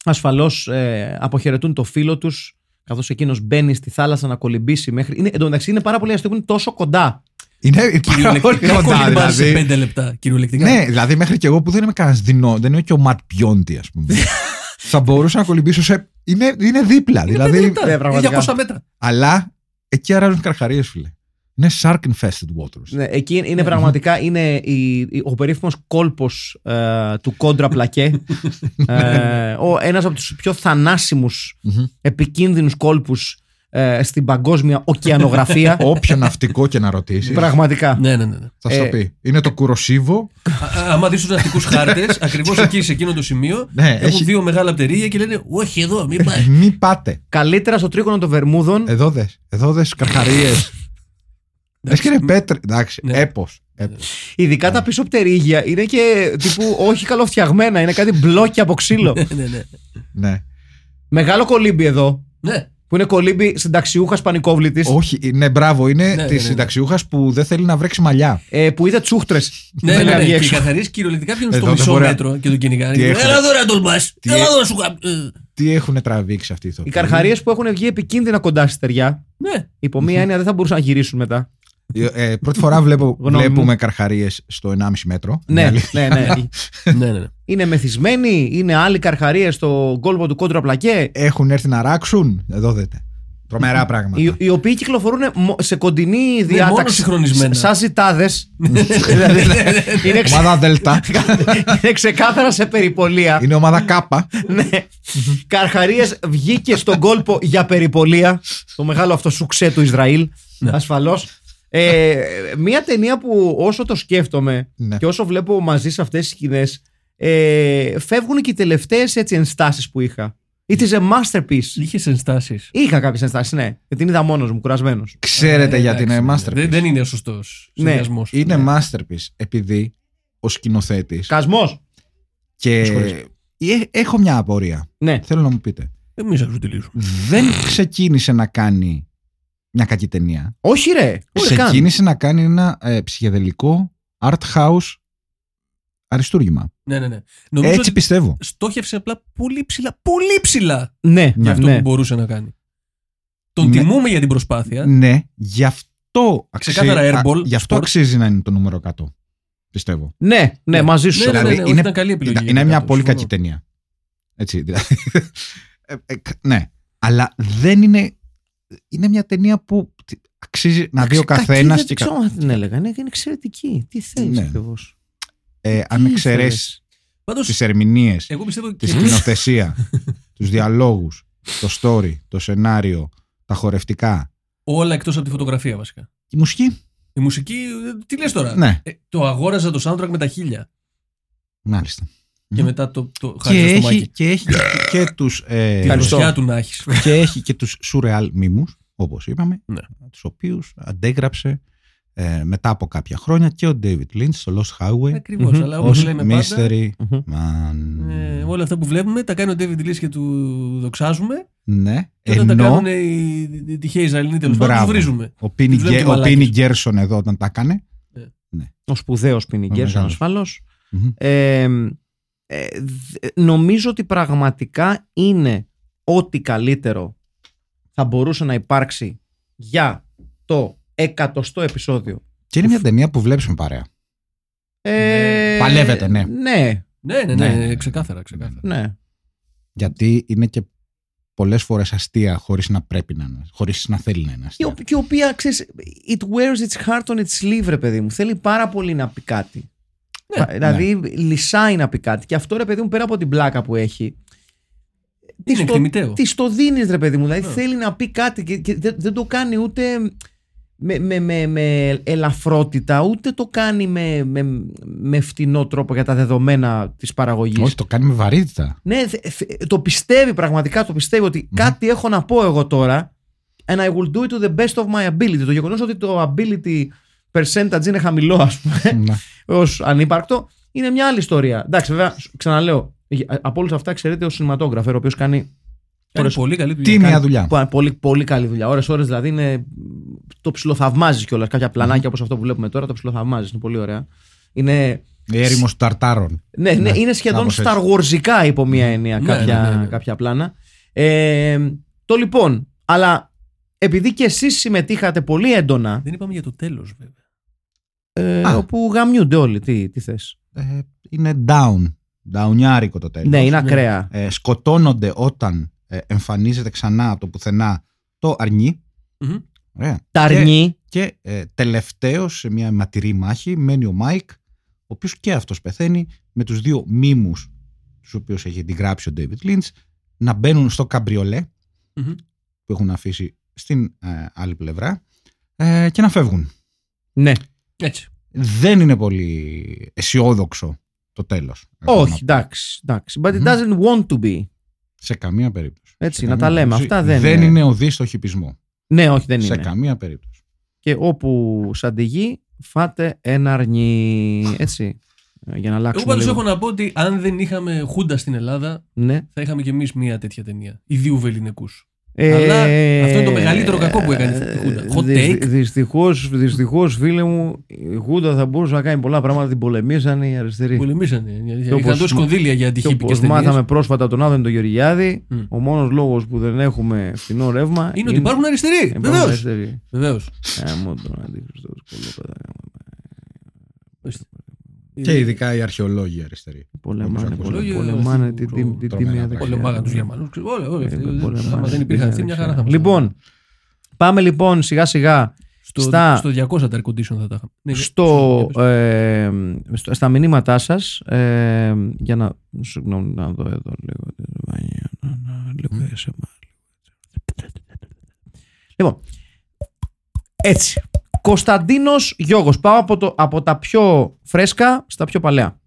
ασφαλώς ε, αποχαιρετούν το φίλο τους καθώς εκείνος μπαίνει στη θάλασσα να κολυμπήσει μέχρι... Είναι, εν τω μεταξύ είναι πάρα πολύ αστείο που είναι τόσο κοντά. Είναι πάρα πολύ Κυριολεκτικά κοντά, κολυμπάς σε δηλαδή. πέντε λεπτά. Κυριολεκτικά. Ναι, δηλαδή μέχρι και εγώ που δεν είμαι κανένας δεινό, δεν είμαι και ο Ματ Πιόντι, ας πούμε. (laughs) θα μπορούσα να κολυμπήσω σε. Είναι, είναι δίπλα. Είναι δηλαδή, πέντε λεπτά. ναι, πραγματικά. 200 μέτρα. αλλά εκεί αράζουν καρχαρίες, φίλε. Είναι shark infested waters. Ναι, εκεί είναι πραγματικά είναι η, η- ο περίφημος κόλπος ε, του κόντρα πλακέ. (laughs) ε, ο, ένας από τους πιο θανάσιμους Μμμ. επικίνδυνους κόλπους ε, στην παγκόσμια ωκεανογραφία. (laughs) Όποιο ναυτικό και να ρωτήσεις, πραγματικά. Ναι, ναι, ναι. ναι. θα σου το Ε, πει. Είναι το κουροσίβο. Α- α- Άμα δεις τους ναυτικούς χάρτες, (laughs) ακριβώς εκεί σε εκείνο το σημείο, Ναι, έχουν έχει- δύο μεγάλα πτερίγια και λένε Όχι εδώ, μην πάει. Μην πάτε. Καλύτερα στο τρίγωνο των Βερμούδων Εδώ δες. Εδώ δες καρχαρίες. Λες και είναι πέτρε. Εντάξει, Ναι. έπω. έπος. Ειδικά τα πίσω πτερίγια είναι και τύπου όχι καλοφτιαγμένα, είναι κάτι μπλόκια από ξύλο. ναι, ναι, ναι. Ναι. Μεγάλο κολύμπι εδώ, ναι. Που είναι κολύμπι συνταξιούχας πανικόβλητης, Όχι, ναι, μπράβο. Είναι ναι, της ναι, ναι. συνταξιούχας που δεν θέλει να βρέξει μαλλιά. ε, που είδε τσούχτρε. Ναι, ναι, ναι. Και οι καθαρίε κυριολεκτικά βγαίνουν στο Εδώ δεν μισό μπορεί να- μέτρο και τον κυνηγάνε. Τι Και, έχουν- Έλα εδώ να τολμά. Τι Έλα έ- εδώ να σου γαμ- ε, Τι έχουν τραβήξει αυτοί οι Οι ηθοποιοί; καρχαρίες που έχουν βγει επικίνδυνα κοντά στη στεριά, Ναι. υπό μία έννοια δεν θα μπορούσαν να γυρίσουν μετά. Ε, ε, πρώτη φορά βλέπω, Γνώμη μου. βλέπουμε καρχαρίες στο 1,5 μέτρο. ναι, Είναι αλήθεια. ναι, ναι. (laughs) ναι, ναι, ναι. είναι μεθυσμένοι, είναι άλλοι καρχαρίες στο κόλπο του κόντρα πλακέ, Έχουν έρθει να ράξουν; Εδώ δείτε. Τρομερά πράγματα. οι, οι οποίοι κυκλοφορούν μο- σε κοντινή Ναι, μόνο διάταξη. συγχρονισμένα. Σαν ζητάδες. (laughs) δηλαδή, είναι, ξε- Ομάδα Δέλτα. είναι ξεκάθαρα σε περιπολία. Είναι ομάδα Κάπα. ναι. Καρχαρίες βγήκε στον κόλπο για περιπολία. Το μεγάλο αυτό σουξέ του Ισραήλ. Ναι. Ασφαλώς. Ε, μία ταινία που όσο το σκέφτομαι Ναι. και όσο βλέπω μαζί σε αυτές τις σκηνές ε, φεύγουν και οι τελευταίες έτσι ενστάσεις που είχα. It is a masterpiece. Είχες ενστάσεις. Είχα κάποιες ενστάσεις, ναι. Και την είδα μόνος μου, κουρασμένος. Ξέρετε γιατί είναι Δεν, masterpiece. δεν είναι ο σωστός Ναι. συνδυασμός. Είναι masterpiece επειδή ο σκηνοθέτης. Κασμός. Και Συγχωρείς. Ε, έχω μια απορία. Ναι. Θέλω να μου πείτε. Εμεί θα σου τελείωσουμε. Δεν ξεκίνησε να κάνει μια κακή ταινία. Όχι ρε. Όχι καν. Ξεκίνησε να κάνει ένα ε, ψυχεδελικό art house αριστούργημα. Ναι, ναι, ναι. Νομίζω Έτσι ότι πιστεύω. στόχευσε απλά πολύ ψηλά. Πολύ ψηλά Ναι, για αυτό ναι. που μπορούσε να κάνει. Τον Ναι. τιμούμε για την προσπάθεια. Ναι, γι' αυτό, Ξεκάθαρα αξίζει, airball, α, γι αυτό sport. αξίζει να είναι το νούμερο 100. Πιστεύω. Ναι, ναι, Ναι. μαζί σου. Ναι, ναι, ναι, Δηλαδή, ναι, όχι, είναι- ήταν καλή επιλογή. Είναι, για είναι μια κάτω, πολύ συμφωνώ. κακή ταινία. Έτσι, δηλαδή. (laughs) Ε, ε, κ- ναι. Αλλά δεν είναι. Είναι μια ταινία που τι- αξίζει να δει ο Κακή καθένας. Δεν ξέρω αν την έλεγα. Είναι, είναι εξαιρετική. Τι θέλει Ναι. ακριβώς; Ε, αν εξαιρέσεις Πάντως, τις ερμηνείες, εγώ πιστεύω τη και σκηνοθεσία, (laughs) τους διαλόγους, το story, το σενάριο, τα χορευτικά. όλα εκτός από τη φωτογραφία βασικά. Η μουσική. Η μουσική, ε, τι λες τώρα; Ναι, Ε, το αγόραζα το soundtrack με τα χίλια. μάλιστα. Και Μμμ. μετά το, το Και χάρισα στο έχει, μάκι. και έχει και τους ε, Τη Ευχαριστώ. δροσιά του να έχεις. και έχει και τους surreal μίμους, όπως είπαμε, Ναι. τους οποίους αντέγραψε ε, μετά από κάποια χρόνια και ο David Lynch στο Lost Highway Ακριβώς. Μμμ. Αλλά όπως ως λέμε πάντα. Mystery Μμμ. Man. Ε, όλα αυτά που βλέπουμε τα κάνει ο David Lynch και του δοξάζουμε. Ναι, Και όταν τα ενώ κάνουν οι, οι τυχαίοι Ισραηλινοί τέλος πάντων, Μπράβο. τους βρίζουμε. ο Πίνι Τους λέμε και ο μαλάκες. Πίνι Γκέρσον εδώ όταν τα έκανε. Ο σπουδαίος ποινικέ, μεγάλος. ασφαλώς. Μμμ. Ε, ε, δ- νομίζω ότι πραγματικά είναι ό,τι καλύτερο θα μπορούσε να υπάρξει για το εκατοστό επεισόδιο. Και είναι μια ταινία που βλέπεις με παρέα. Ε, Παλεύεται, ναι. Ναι, Ναι, ναι, Ναι. ναι, ξεκάθαρα, ξεκάθαρα. ναι. Γιατί είναι και πολλές φορές αστεία χωρίς να πρέπει να είναι. Χωρίς να θέλει να είναι Η, αστεία. ο- και η οποία, ξέρεις, it wears its heart on its sleeve, ρε παιδί μου. Θέλει πάρα πολύ να πει κάτι. Ναι, Πα- δηλαδή, λυσάει να πει κάτι. Και αυτό, ρε παιδί μου, πέρα από την πλάκα που έχει. της Είναι το- εκτιμητέο. Της το δίνεις, ρε παιδί μου. Δηλαδή, Ναι. θέλει να πει κάτι και, και δεν, δεν το κάνει ούτε με, με, με, με ελαφρότητα, ούτε το κάνει με, με, με φτηνό τρόπο για τα δεδομένα της παραγωγής. Όχι, το κάνει με βαρύτητα. Ναι, θε- θε- το πιστεύει πραγματικά, το πιστεύει ότι κάτι έχω να πω εγώ τώρα and I will do it to the best of my ability. Το γεγονός ότι το ability percentage είναι χαμηλό, ας πούμε, Ναι. ως ανύπαρκτο, είναι μια άλλη ιστορία. Εντάξει, βέβαια, ξαναλέω, από όλους αυτά ξέρετε ο σινηματόγραφερ, ο οποίος κάνει Κάνει ώρες- πολύ καλή δουλειά. Τι είναι κάνει- δουλειά. που- πολύ, πολύ καλή δουλειά. Ώρες, ώρες δηλαδή είναι. Το ψιλοθαυμάζεις κιόλας. Κάποια πλανάκια όπως αυτό που βλέπουμε τώρα, το ψιλοθαυμάζεις. Είναι πολύ ωραία. Είναι, Η έρημος ταρτάρων. ναι, ναι, είναι σχεδόν κάπως έτσι. σταργορζικά υπό μία έννοια Ναι, κάποια, ναι, ναι, ναι. κάποια πλάνα. Ε, το λοιπόν, αλλά επειδή και εσείς συμμετείχατε πολύ έντονα, Δεν είπαμε για το τέλος, βέβαια. Ε, Α. όπου γαμιούνται όλοι, τι, τι θες. Ε, είναι down. Downιάρικο το τέλος. Ναι, είναι ακραία. ε, σκοτώνονται όταν ε, εμφανίζεται ξανά από το πουθενά το αρνί. Μμμ. Ωραία. Τα αρνί, Και ε, τελευταίος σε μια αιματηρή μάχη μένει ο Μάικ, ο οποίος και αυτός πεθαίνει με τους δύο μίμους, τους οποίους έχει αντιγράψει ο David Lynch, να μπαίνουν στο καμπριολέ Μμμ. που έχουν αφήσει στην ε, άλλη πλευρά ε, και να φεύγουν. ναι. Έτσι. Δεν είναι πολύ αισιόδοξο το τέλος. έχω Όχι, να πω. εντάξει, εντάξει. But it Μμμ. doesn't want to be. Σε καμία περίπτωση. Έτσι, Σε να καμία τα λέμε. περίπτωση. Αυτά δεν δεν είναι. είναι οδύς στο χυπισμό. Ναι, όχι, δεν Σε είναι. καμία περίπτωση. Και όπου σαν τη γη, φάτε ένα αρνί. Έτσι. Ε, Για να Εγώ αλλάξουμε πάντως λίγο. έχω να πω ότι αν δεν είχαμε χούντα στην Ελλάδα, Ναι. θα είχαμε κι εμείς μία τέτοια ταινία. Ιδίου βεληνικούς. Ε, Αλλά αυτό είναι το μεγαλύτερο κακό που έκανε η Χούντα. Hot take. Δυστυχώς, δυστυχώς, φίλε μου, η Χούντα θα μπορούσε να κάνει πολλά πράγματα. Την πολεμήσαν οι αριστεροί. Πολεμήσανε. Είχαν όπως- δώσει κονδύλια για Και αντιχύπικες όπως ταινίες. μάθαμε πρόσφατα τον Άδωνη τον Γεωργιάδη, Μμ. ο μόνος λόγος που δεν έχουμε φθηνό ρεύμα Είναι ότι υπάρχουν αριστεροί. υπάρχουν Βεβαίως. αριστεροί. Βεβαίως. Και ειδικά οι αρχαιολόγοι αριστεροί. Πολεμάνε, Όπως πολε- ακούω. πολεμάνε Λόγια- την τρο- τίμη- την τρομερά τίμια πράγματα. δεξιά. Πολεμάγαν τους Γερμανούς. Όλα, όλα. Ε, αυτά. πολεμάνε Άμα δεν την υπήρχαν αυτοί, τίμια μια χαρά θα δεξιά. ήμασταν. Λοιπόν, πάμε λοιπόν σιγά σιγά Στο, στα- στο 200 τα air condition θα τα είχαμε. Ναι, στο, για πες. ε, στο- στα μηνύματά σας ε, για να συγγνώμη να δω εδώ λίγο λίγο ASMR. λοιπόν έτσι Κωνσταντίνος Γιώγος. Πάω από, το, από τα πιο φρέσκα στα πιο παλαιά.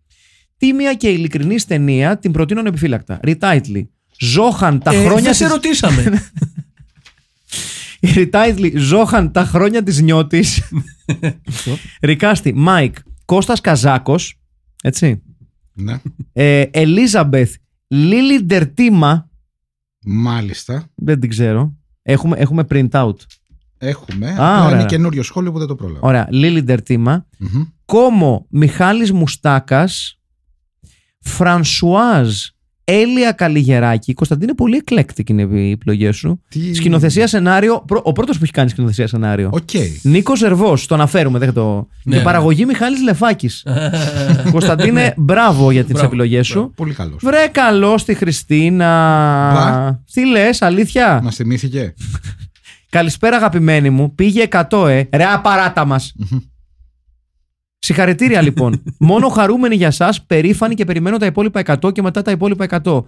Τίμια και ειλικρινή ταινία την προτείνω επιφύλακτα Ριτάιτλι Ζόχαν τα Ε, χρόνια δεν σε της- ρωτήσαμε. (laughs) Η Ριτάιτλι Ζόχαν τα χρόνια της νιώτης. (laughs) Ρικάστη Μάικ Κώστας Καζάκος Έτσι. Ναι. ε, Ελίζαμπεθ Λίλι Ντερτίμα. Μάλιστα. Δεν την ξέρω. Έχουμε, έχουμε print out Έχουμε. Α, απλά ωραία. είναι καινούριο σχόλιο που δεν το πρόλαβα. Ωραία Λίλι Ντερτίμα Μμμ. Κόμο Μιχάλης Μουστάκας Φρανσουάζ Έλια Καλιγεράκη Κωνσταντίνε πολύ εκλέκτικη είναι οι επιλογέ σου Τι- Σκηνοθεσία σενάριο πρω- Ο πρώτος που έχει κάνει σκηνοθεσία σενάριο Οκ. Νίκος Ζερβό, το αναφέρουμε. Δεν το... Ναι, και ναι. παραγωγή Μιχάλης Λεφάκης (laughs) Κωνσταντίνε, μπράβο για τις Μπράβο, επιλογές σου. Πολύ καλός. Βρε καλό στη Χριστίνα. Μπα. Τι λες, αλήθεια; Μας θυμήθηκε. (laughs) Καλησπέρα, αγαπημένη μου. Πήγε 100, ε. Ρε, απαράτα μας. Συγχαρητήρια λοιπόν. (laughs) Μόνο χαρούμενοι για εσά, περήφανοι και περιμένω τα υπόλοιπα 100 και μετά τα υπόλοιπα 100.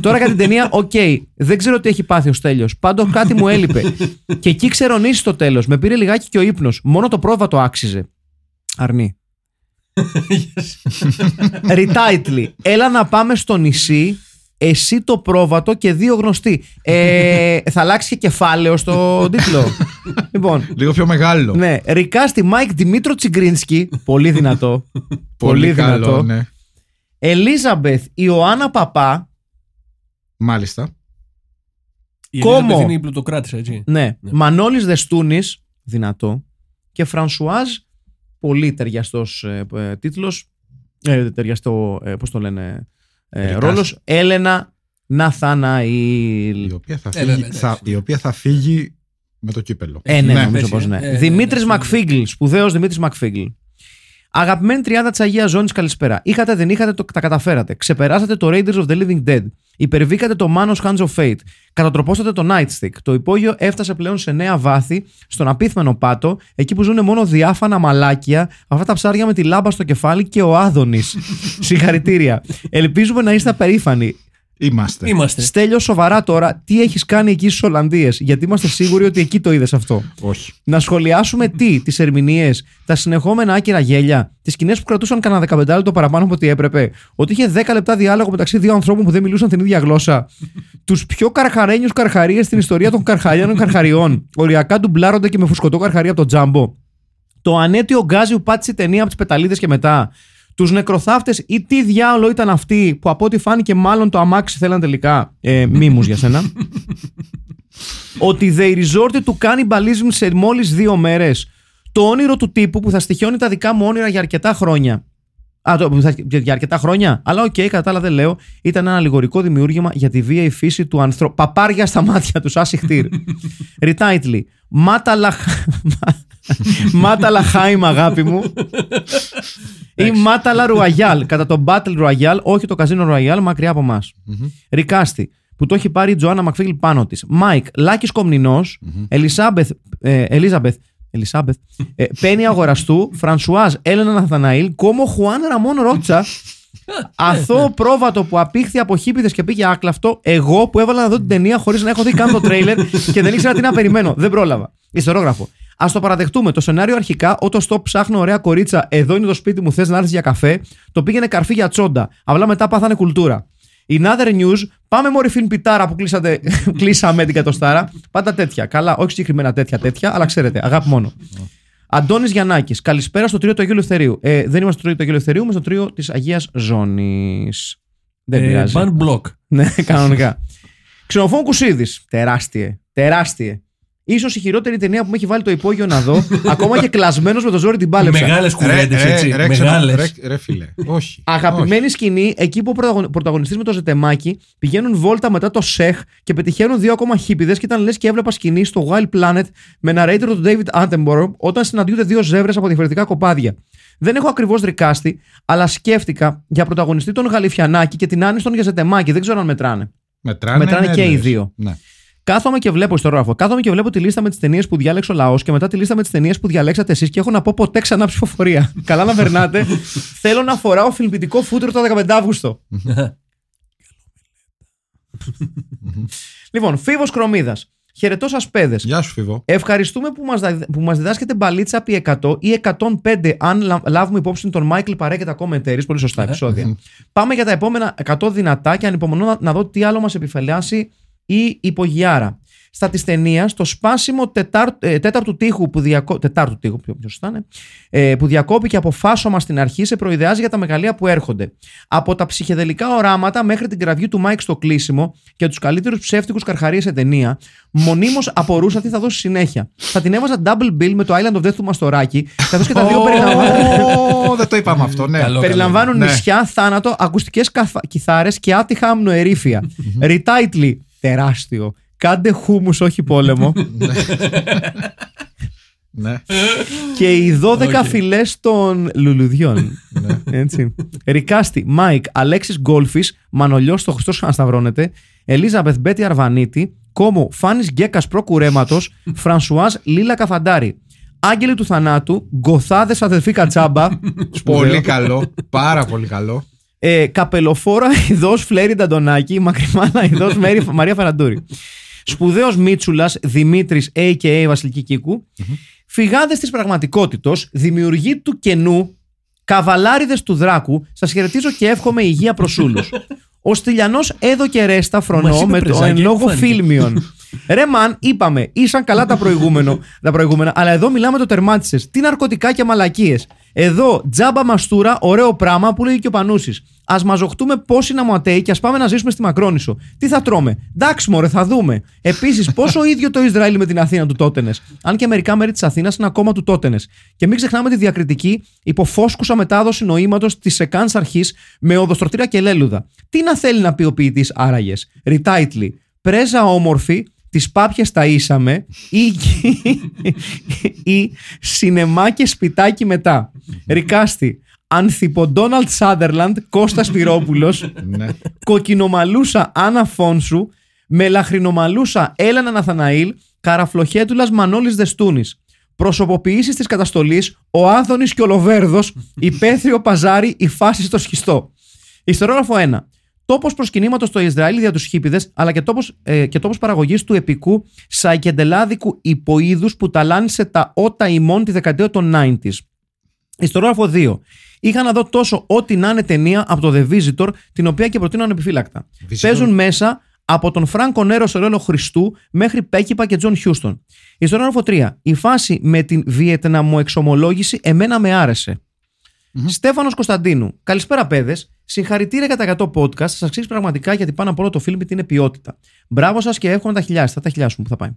Τώρα για την ταινία, οκ. Δεν ξέρω τι έχει πάθει ο Στέλιος. Πάντως κάτι μου έλειπε. (laughs) και εκεί ξερονήσι στο τέλος. Με πήρε λιγάκι και ο ύπνος. Μόνο το πρόβατο άξιζε. Αρνί. (laughs) Retitle. Έλα να πάμε στο νησί. Εσύ το πρόβατο και δύο γνωστοί. Ε, (laughs) θα αλλάξει και κεφάλαιο στο (laughs) τίτλο. λοιπόν, Λίγο πιο μεγάλο. ναι. Recast Μάικ Δημήτρο Τσιγκρίνσκι. Πολύ δυνατό. (laughs) πολύ καλό, δυνατό. ναι. Ελίζαμπεθ Ιωάννα Παπά. Μάλιστα. Η Κόμο. Ελίζαμπεθ είναι η πλουτοκράτησα, έτσι. Ναι. Ναι. Μανώλης Δεστούνης. Δυνατό. Και Φρανσουάζ. Πολύ ταιριαστός ε, ε, τίτλος. Ε, ταιριαστό, ε, πώς το λένε, ε, Ρικάστη. ρόλος. Έλενα Ναθαναήλ. Η οποία θα Ε, φύγει, βέβαια, θα, εντάξει. η οποία θα φύγει με το κύπελο. Ε, ναι, Ναι, νομίζω πέσει, πως ναι. ε, ε, Δημήτρης ναι, Μακφίγκλ, σπουδαίος Δημήτρης Μακφίγκλ. Αγαπημένη τριάδα της Αγίας Ζώνης, καλησπέρα. Είχατε, δεν είχατε, το, τα καταφέρατε. Ξεπεράσατε το Raiders of the Living Dead. Υπερβήκατε το Manos Hands of Fate. Κατατροπώσατε το Nightstick. Το υπόγειο έφτασε πλέον σε νέα βάθη, στον απίθμενο πάτο, εκεί που ζουν μόνο διάφανα μαλάκια, αυτά τα ψάρια με τη λάμπα στο κεφάλι και ο Άδωνης. (laughs) Συγχαρητήρια. Ελπίζουμε να είστε περήφανοι. Είμαστε. Είμαστε. Στέλιο, σοβαρά τώρα, τι έχεις κάνει εκεί στις Ολλανδίες, γιατί είμαστε σίγουροι ότι εκεί το είδες αυτό. Όχι. Να σχολιάσουμε τι, τις ερμηνείες, τα συνεχόμενα άκυρα γέλια, τις σκηνές που κρατούσαν κανένα 15 λεπτό παραπάνω από ό,τι έπρεπε, ότι είχε 10 λεπτά διάλογο μεταξύ δύο ανθρώπων που δεν μιλούσαν την ίδια γλώσσα, (laughs) τους πιο καρχαρένιους καρχαρίες στην ιστορία των καρχαριάνων καρχαριών, οριακά ντουμπλάρονται και με φουσκωτό καρχαρί από το τζάμπο, το αναίτιο γκάζι που πάτησε η ταινία από τις πεταλίδες και μετά, τους νεκροθάφτες ή τι διάολο ήταν αυτοί που από ό,τι φάνηκε μάλλον το αμάξι θέλαν τελικά. Ε, μίμους για σένα. (laughs) ότι they resorted to cannibalism σε μόλις δύο μέρες. Το όνειρο του τύπου που θα στοιχειώνει τα δικά μου όνειρα για αρκετά χρόνια. Α, το, που θα- για αρκετά χρόνια. Αλλά οκ, κατά τα άλλα δεν λέω. Ήταν ένα αλληγορικό δημιούργημα για τη βία η φύση του ανθρώπου. Παπάρια στα μάτια τους, άι σιχτίρ. Retitle. Μάταλα. (laughs) Μάταλα Χάιμ, αγάπη μου. (laughs) ή Μάταλα Ρουαγιάλ. Κατά το Battle Royale, όχι το Casino Royale, μακριά από εμάς. Recast, που το έχει πάρει η Τζοάννα Μακφίγλ πάνω της. Μάικ, Λάκης Κομνηνός. Ελισάμπεθ. Ε, Ελίζαμπεθ. Ελισάμπεθ. Ε, Πένι Αγοραστού. Φρανσουάζ Έλενα Ναθαναήλ. Κόμο Χουάν Ραμόν Ρότσα. (laughs) Αθώο πρόβατο που απήχθη από χίπηδες και πήγε άκλαυτο. Εγώ που έβαλα να δω την ταινία χωρίς να έχω δει καν το τρέιλερ και δεν ήξερα τι να περιμένω. Δεν πρόλαβα. Ιστορόγραφο. Α το παραδεχτούμε. Το σενάριο αρχικά, όταν στο ψάχνω ωραία κορίτσα, εδώ είναι το σπίτι μου, θες να έρθεις για καφέ, το πήγαινε καρφί για τσόντα. Απλά μετά πάθανε κουλτούρα. In other news, πάμε μόρι φιλμ πιτάρα που κλείσατε, (laughs) κλείσαμε την κατοστάρα. Πάντα τέτοια. Καλά, όχι συγκεκριμένα τέτοια τέτοια, αλλά ξέρετε, αγάπη μόνο. Αντώνης Γιαννάκης, καλησπέρα στο τρίο του Αγίου Ελευθερίου. Ε, δεν είμαστε στο τρίο του Αγίου Ελευθερίου, είμαστε στο τρίο της Αγίας Ζώνης. Δεν Ε, πειράζει. Ban block. Ναι, κανονικά. Ξενοφών Κουσίδης. Τεράστιε. Τεράστιε. Ίσως η χειρότερη ταινία που με έχει βάλει το υπόγειο να δω, (laughs) ακόμα και κλασμένος με το ζόρι την πάλεψα. Μεγάλες κουβέντες, έτσι. ρε, ξενα- Μεγάλες. ρε, ρε, φίλε. Όχι. Αγαπημένη σκηνή, εκεί που ο πρωταγωνιστής με το ζετεμάκι πηγαίνουν βόλτα μετά το σεχ και πετυχαίνουν δύο ακόμα χίπηδες και ήταν λες και έβλεπα σκηνή στο Wild Planet με narrator του David Attenborough όταν συναντιούνται δύο ζεύρες από διαφορετικά κοπάδια. Δεν έχω ακριβώς ρικάστη, αλλά σκέφτηκα για πρωταγωνιστή τον Γαλιφιανάκη και την Άνιστον για ζετεμάκι. Δεν ξέρω αν μετράνε. Μετράνε, Μετράνε ναι, και οι λες. δύο. Ναι. Κάθομαι και βλέπω ιστορόγραφο. Κάθομαι και βλέπω τη λίστα με τις ταινίες που διάλεξε ο λαός και μετά τη λίστα με τις ταινίες που διαλέξατε εσείς και έχω να πω ποτέ ξανά ψηφοφορία. (laughs) Καλά να περνάτε. Θέλω να φοράω φιλμπιτικό φούτρο το 15 Αύγουστο. (laughs) λοιπόν, Φίβος Κρομίδας. Χαιρετώ σας, παιδες. Γεια σου, Φίβο. Ευχαριστούμε που μας, δα- που μας διδάσκετε μπαλίτσα επί 100 ή 105 αν λα- λάβουμε υπόψη τον Μάικλ Παρέ και τα commentaries. Πολύ σωστά επεισόδια. (laughs) Πάμε για τα επόμενα 100 δυνατά και ανυπομονώ να, να δω τι άλλο μας επιφυλάσσει η υπογειάρα. Στα της ταινίας, το σπάσιμο τετάρ, ε, τέταρτου τείχου που, διακό, τετάρτου τείχου, πιο, πιο σωστά, ναι, ε, που διακόπηκε από φάσωμα στην αρχή σε προειδεάζει για τα μεγαλεία που έρχονται. Από τα ψυχεδελικά οράματα μέχρι την κραυγή του Μάικ στο κλείσιμο και τους καλύτερους ψεύτικους καρχαρίες σε ταινία, μονίμως απορούσα τι θα δώσει συνέχεια. Θα την έβαζα double bill με το Island of Death του Μαστοράκη, καθώς και τα δύο περιλαμβάνουν. Ω, (laughs) Δεν το είπαμε αυτό, ναι. Καλό. Περιλαμβάνουν Ναι. νησιά, θάνατο, ακουστικές κιθάρες και άτυχα αμνοερίφια. Retitle, τεράστιο. Κάντε χούμους, όχι πόλεμο. (laughs) ναι. και οι 12 Οκ. φυλές των λουλουδιών. Έτσι. Recast, Μάικ, Αλέξης Γκόλφης, Μανολιός στο Χριστός Ξανασταυρώνεται, Ελίζαμπεθ Μπέτη Αρβανίτη, Κόμο Φάνης Γκέκας Προκουρέματος, Φρανσουάζ Λίλα Καφαντάρη. Άγγελοι του θανάτου, Γκοθάδες αδελφή Κατσάμπα. σπουδαίο. Πολύ καλό. Πάρα πολύ καλό. Ε, καπελοφόρα (laughs) ειδός Φλέρι Νταντονάκη, μακριμάνα ειδός (laughs) Μαρία Φαραντούρη. Σπουδαίος Μίτσουλας Δημήτρης, a.k.a. Βασιλική Κίκου. Φυγάδες της πραγματικότητα, δημιουργοί του κενού, καβαλάριδες του Δράκου, σας χαιρετίζω και εύχομαι υγεία προς όλους. (laughs) Ο Στυλιανός έδω και ρέστα Μας φρονώ είπε με το πρεζάκι, εν μου λόγω φάνηκε. φίλμιον. Ρε μαν, είπαμε, ήσαν καλά τα, προηγούμενο, τα προηγούμενα, αλλά εδώ μιλάμε το τερμάτισες. Τι ναρκωτικά και μαλακίες. Εδώ, τζάμπα μαστούρα, ωραίο πράγμα που λέει και ο Πανούσης. Α μαζοχτούμε πόσοι να μου ατέει και ας πάμε να ζήσουμε στη Μακρόνισο. Τι θα τρώμε; Εντάξει, μωρέ, θα δούμε. Επίσης, πόσο ίδιο το Ισραήλ με την Αθήνα του Τότενες. Αν και μερικά μέρη της Αθήνας είναι ακόμα του Τότενες. Και μην ξεχνάμε τη διακριτική υποφόσκουσα μετάδοση νοήματος της Εκάν αρχής με οδοστρωτήρα και λέλουδα. Τι να θέλει να πει ο ποιητής άραγες; Ριτάιτλι. Πρέζα όμορφη, τις πάπιες τα ήσαμε ή, ή σινεμά και σπιτάκι μετά. Ρικάστη. Ανθιποντόναλτ Σάδερλαντ, Κώστας Πυρόπουλος, Ναι. κοκκινομαλούσα Άννα Φόνσου, μελαχρινομαλούσα Έλενα Ναθαναήλ, καραφλοχέτουλας Μανώλης Δεστούνης. Προσωποποιήσεις της καταστολής, ο Άδωνης και ο Λοβέρδος, υπαίθριο παζάρι, η φάση στο σχιστό. Ιστορόγραφο 1. Τόπος προσκυνήματος στο Ισραήλ για τους χίπηδες, αλλά και τόπος ε, και τόπος παραγωγής του επικού σαϊκεντελάδικου υποείδους που ταλάνισε τα ώτα ημών τη δεκαετία των 90s. Υστερόγραφο 2. Είχα να δω τόσο ό,τι να είναι ταινία από το The Visitor, την οποία και προτείνω ανεπιφύλακτα. Visitor. Παίζουν μέσα από τον Φράνκο Νέρο σε ρόλο Χριστού μέχρι Πέκινπα και Τζον Χιούστον. Υστερόγραφο 3. Η φάση με την Βιετναμοεξομολόγηση εμένα με άρεσε. Στέφανος Κωνσταντίνου. Καλησπέρα, παιδες. Συγχαρητήρια για τα 100 podcast. Σας αξίζει πραγματικά γιατί πάνω από όλο το φιλμ είναι ποιότητα. Μπράβο σας και εύχομαι να τα χιλιάσετε. Θα τα χιλιάσουμε που θα πάει.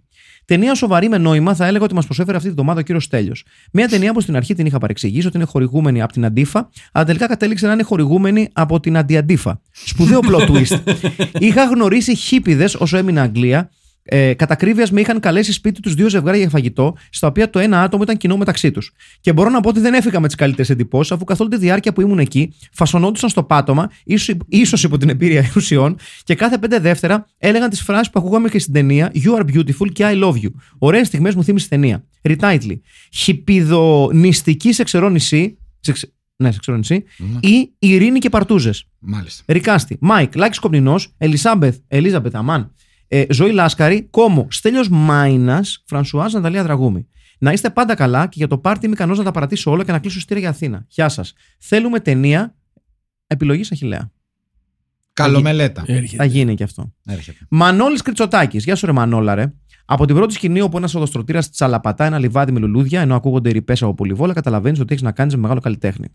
Ταινία σοβαρή με νόημα θα έλεγα ότι μας προσέφερε αυτή τη βδομάδα ο κύριος Τέλειο. Μια ταινία που στην αρχή την είχα παρεξηγήσει ότι είναι χορηγούμενη από την Αντίφα, αλλά τελικά κατέληξε να είναι χορηγούμενη από την Αντιαντίφα. Σπουδαίο plot twist. (laughs) είχα γνωρίσει χίπηδες όσο έμεινα Αγγλία ε, κατά ακρίβεια με είχαν καλέσει σπίτι τους δύο ζευγάρια για φαγητό, στα οποία το ένα άτομο ήταν κοινό μεταξύ τους. Και μπορώ να πω ότι δεν έφυγα με τις καλύτερες εντυπώσεις, αφού καθ' όλη τη διάρκεια που ήμουν εκεί, φασωνόντουσαν στο πάτωμα, ίσως υπό την εμπειρία ουσιών, και κάθε πέντε δεύτερα έλεγαν τις φράσεις που ακούγαμε και στην ταινία You are beautiful και I love you. Ωραίες στιγμές μου θύμισε η ταινία. Retitle. Χιπιδονιστική σε ξερό νησί. Σε, ξε- ναι, σε ξερό νησί. Ή Ειρήνη και Παρτούζες. Μάλιστα. Recast, Μάικ, Λάκης Κομνηνός, Ελισάμπεθ, Ελίζαμπεθ Αμάν, ε, Ζωή Λάσκαρη, Κόμο, Στέλιος Μάινας, Φρανσουάζ Ναταλία Δραγούμη. Να είστε πάντα καλά και για το πάρτι είμαι ικανός να τα παρατήσω όλα και να κλείσω στήρια για Αθήνα. Γεια σας. Θέλουμε ταινία επιλογής Αχηλέα. Καλομελέτα. Θα Έρχεται. γίνει και αυτό. Έρχεται. Μανώλης Κριτσοτάκη. Γεια σου, ρε Μανόλα, ρε. Από την πρώτη σκηνή όπου ένας οδοστρωτήρας τσαλαπατά ένα λιβάδι με λουλούδια, ενώ ακούγονται ρηπές από πολυβόλα, καταλαβαίνεις ότι έχεις να κάνεις με μεγάλο καλλιτέχνη.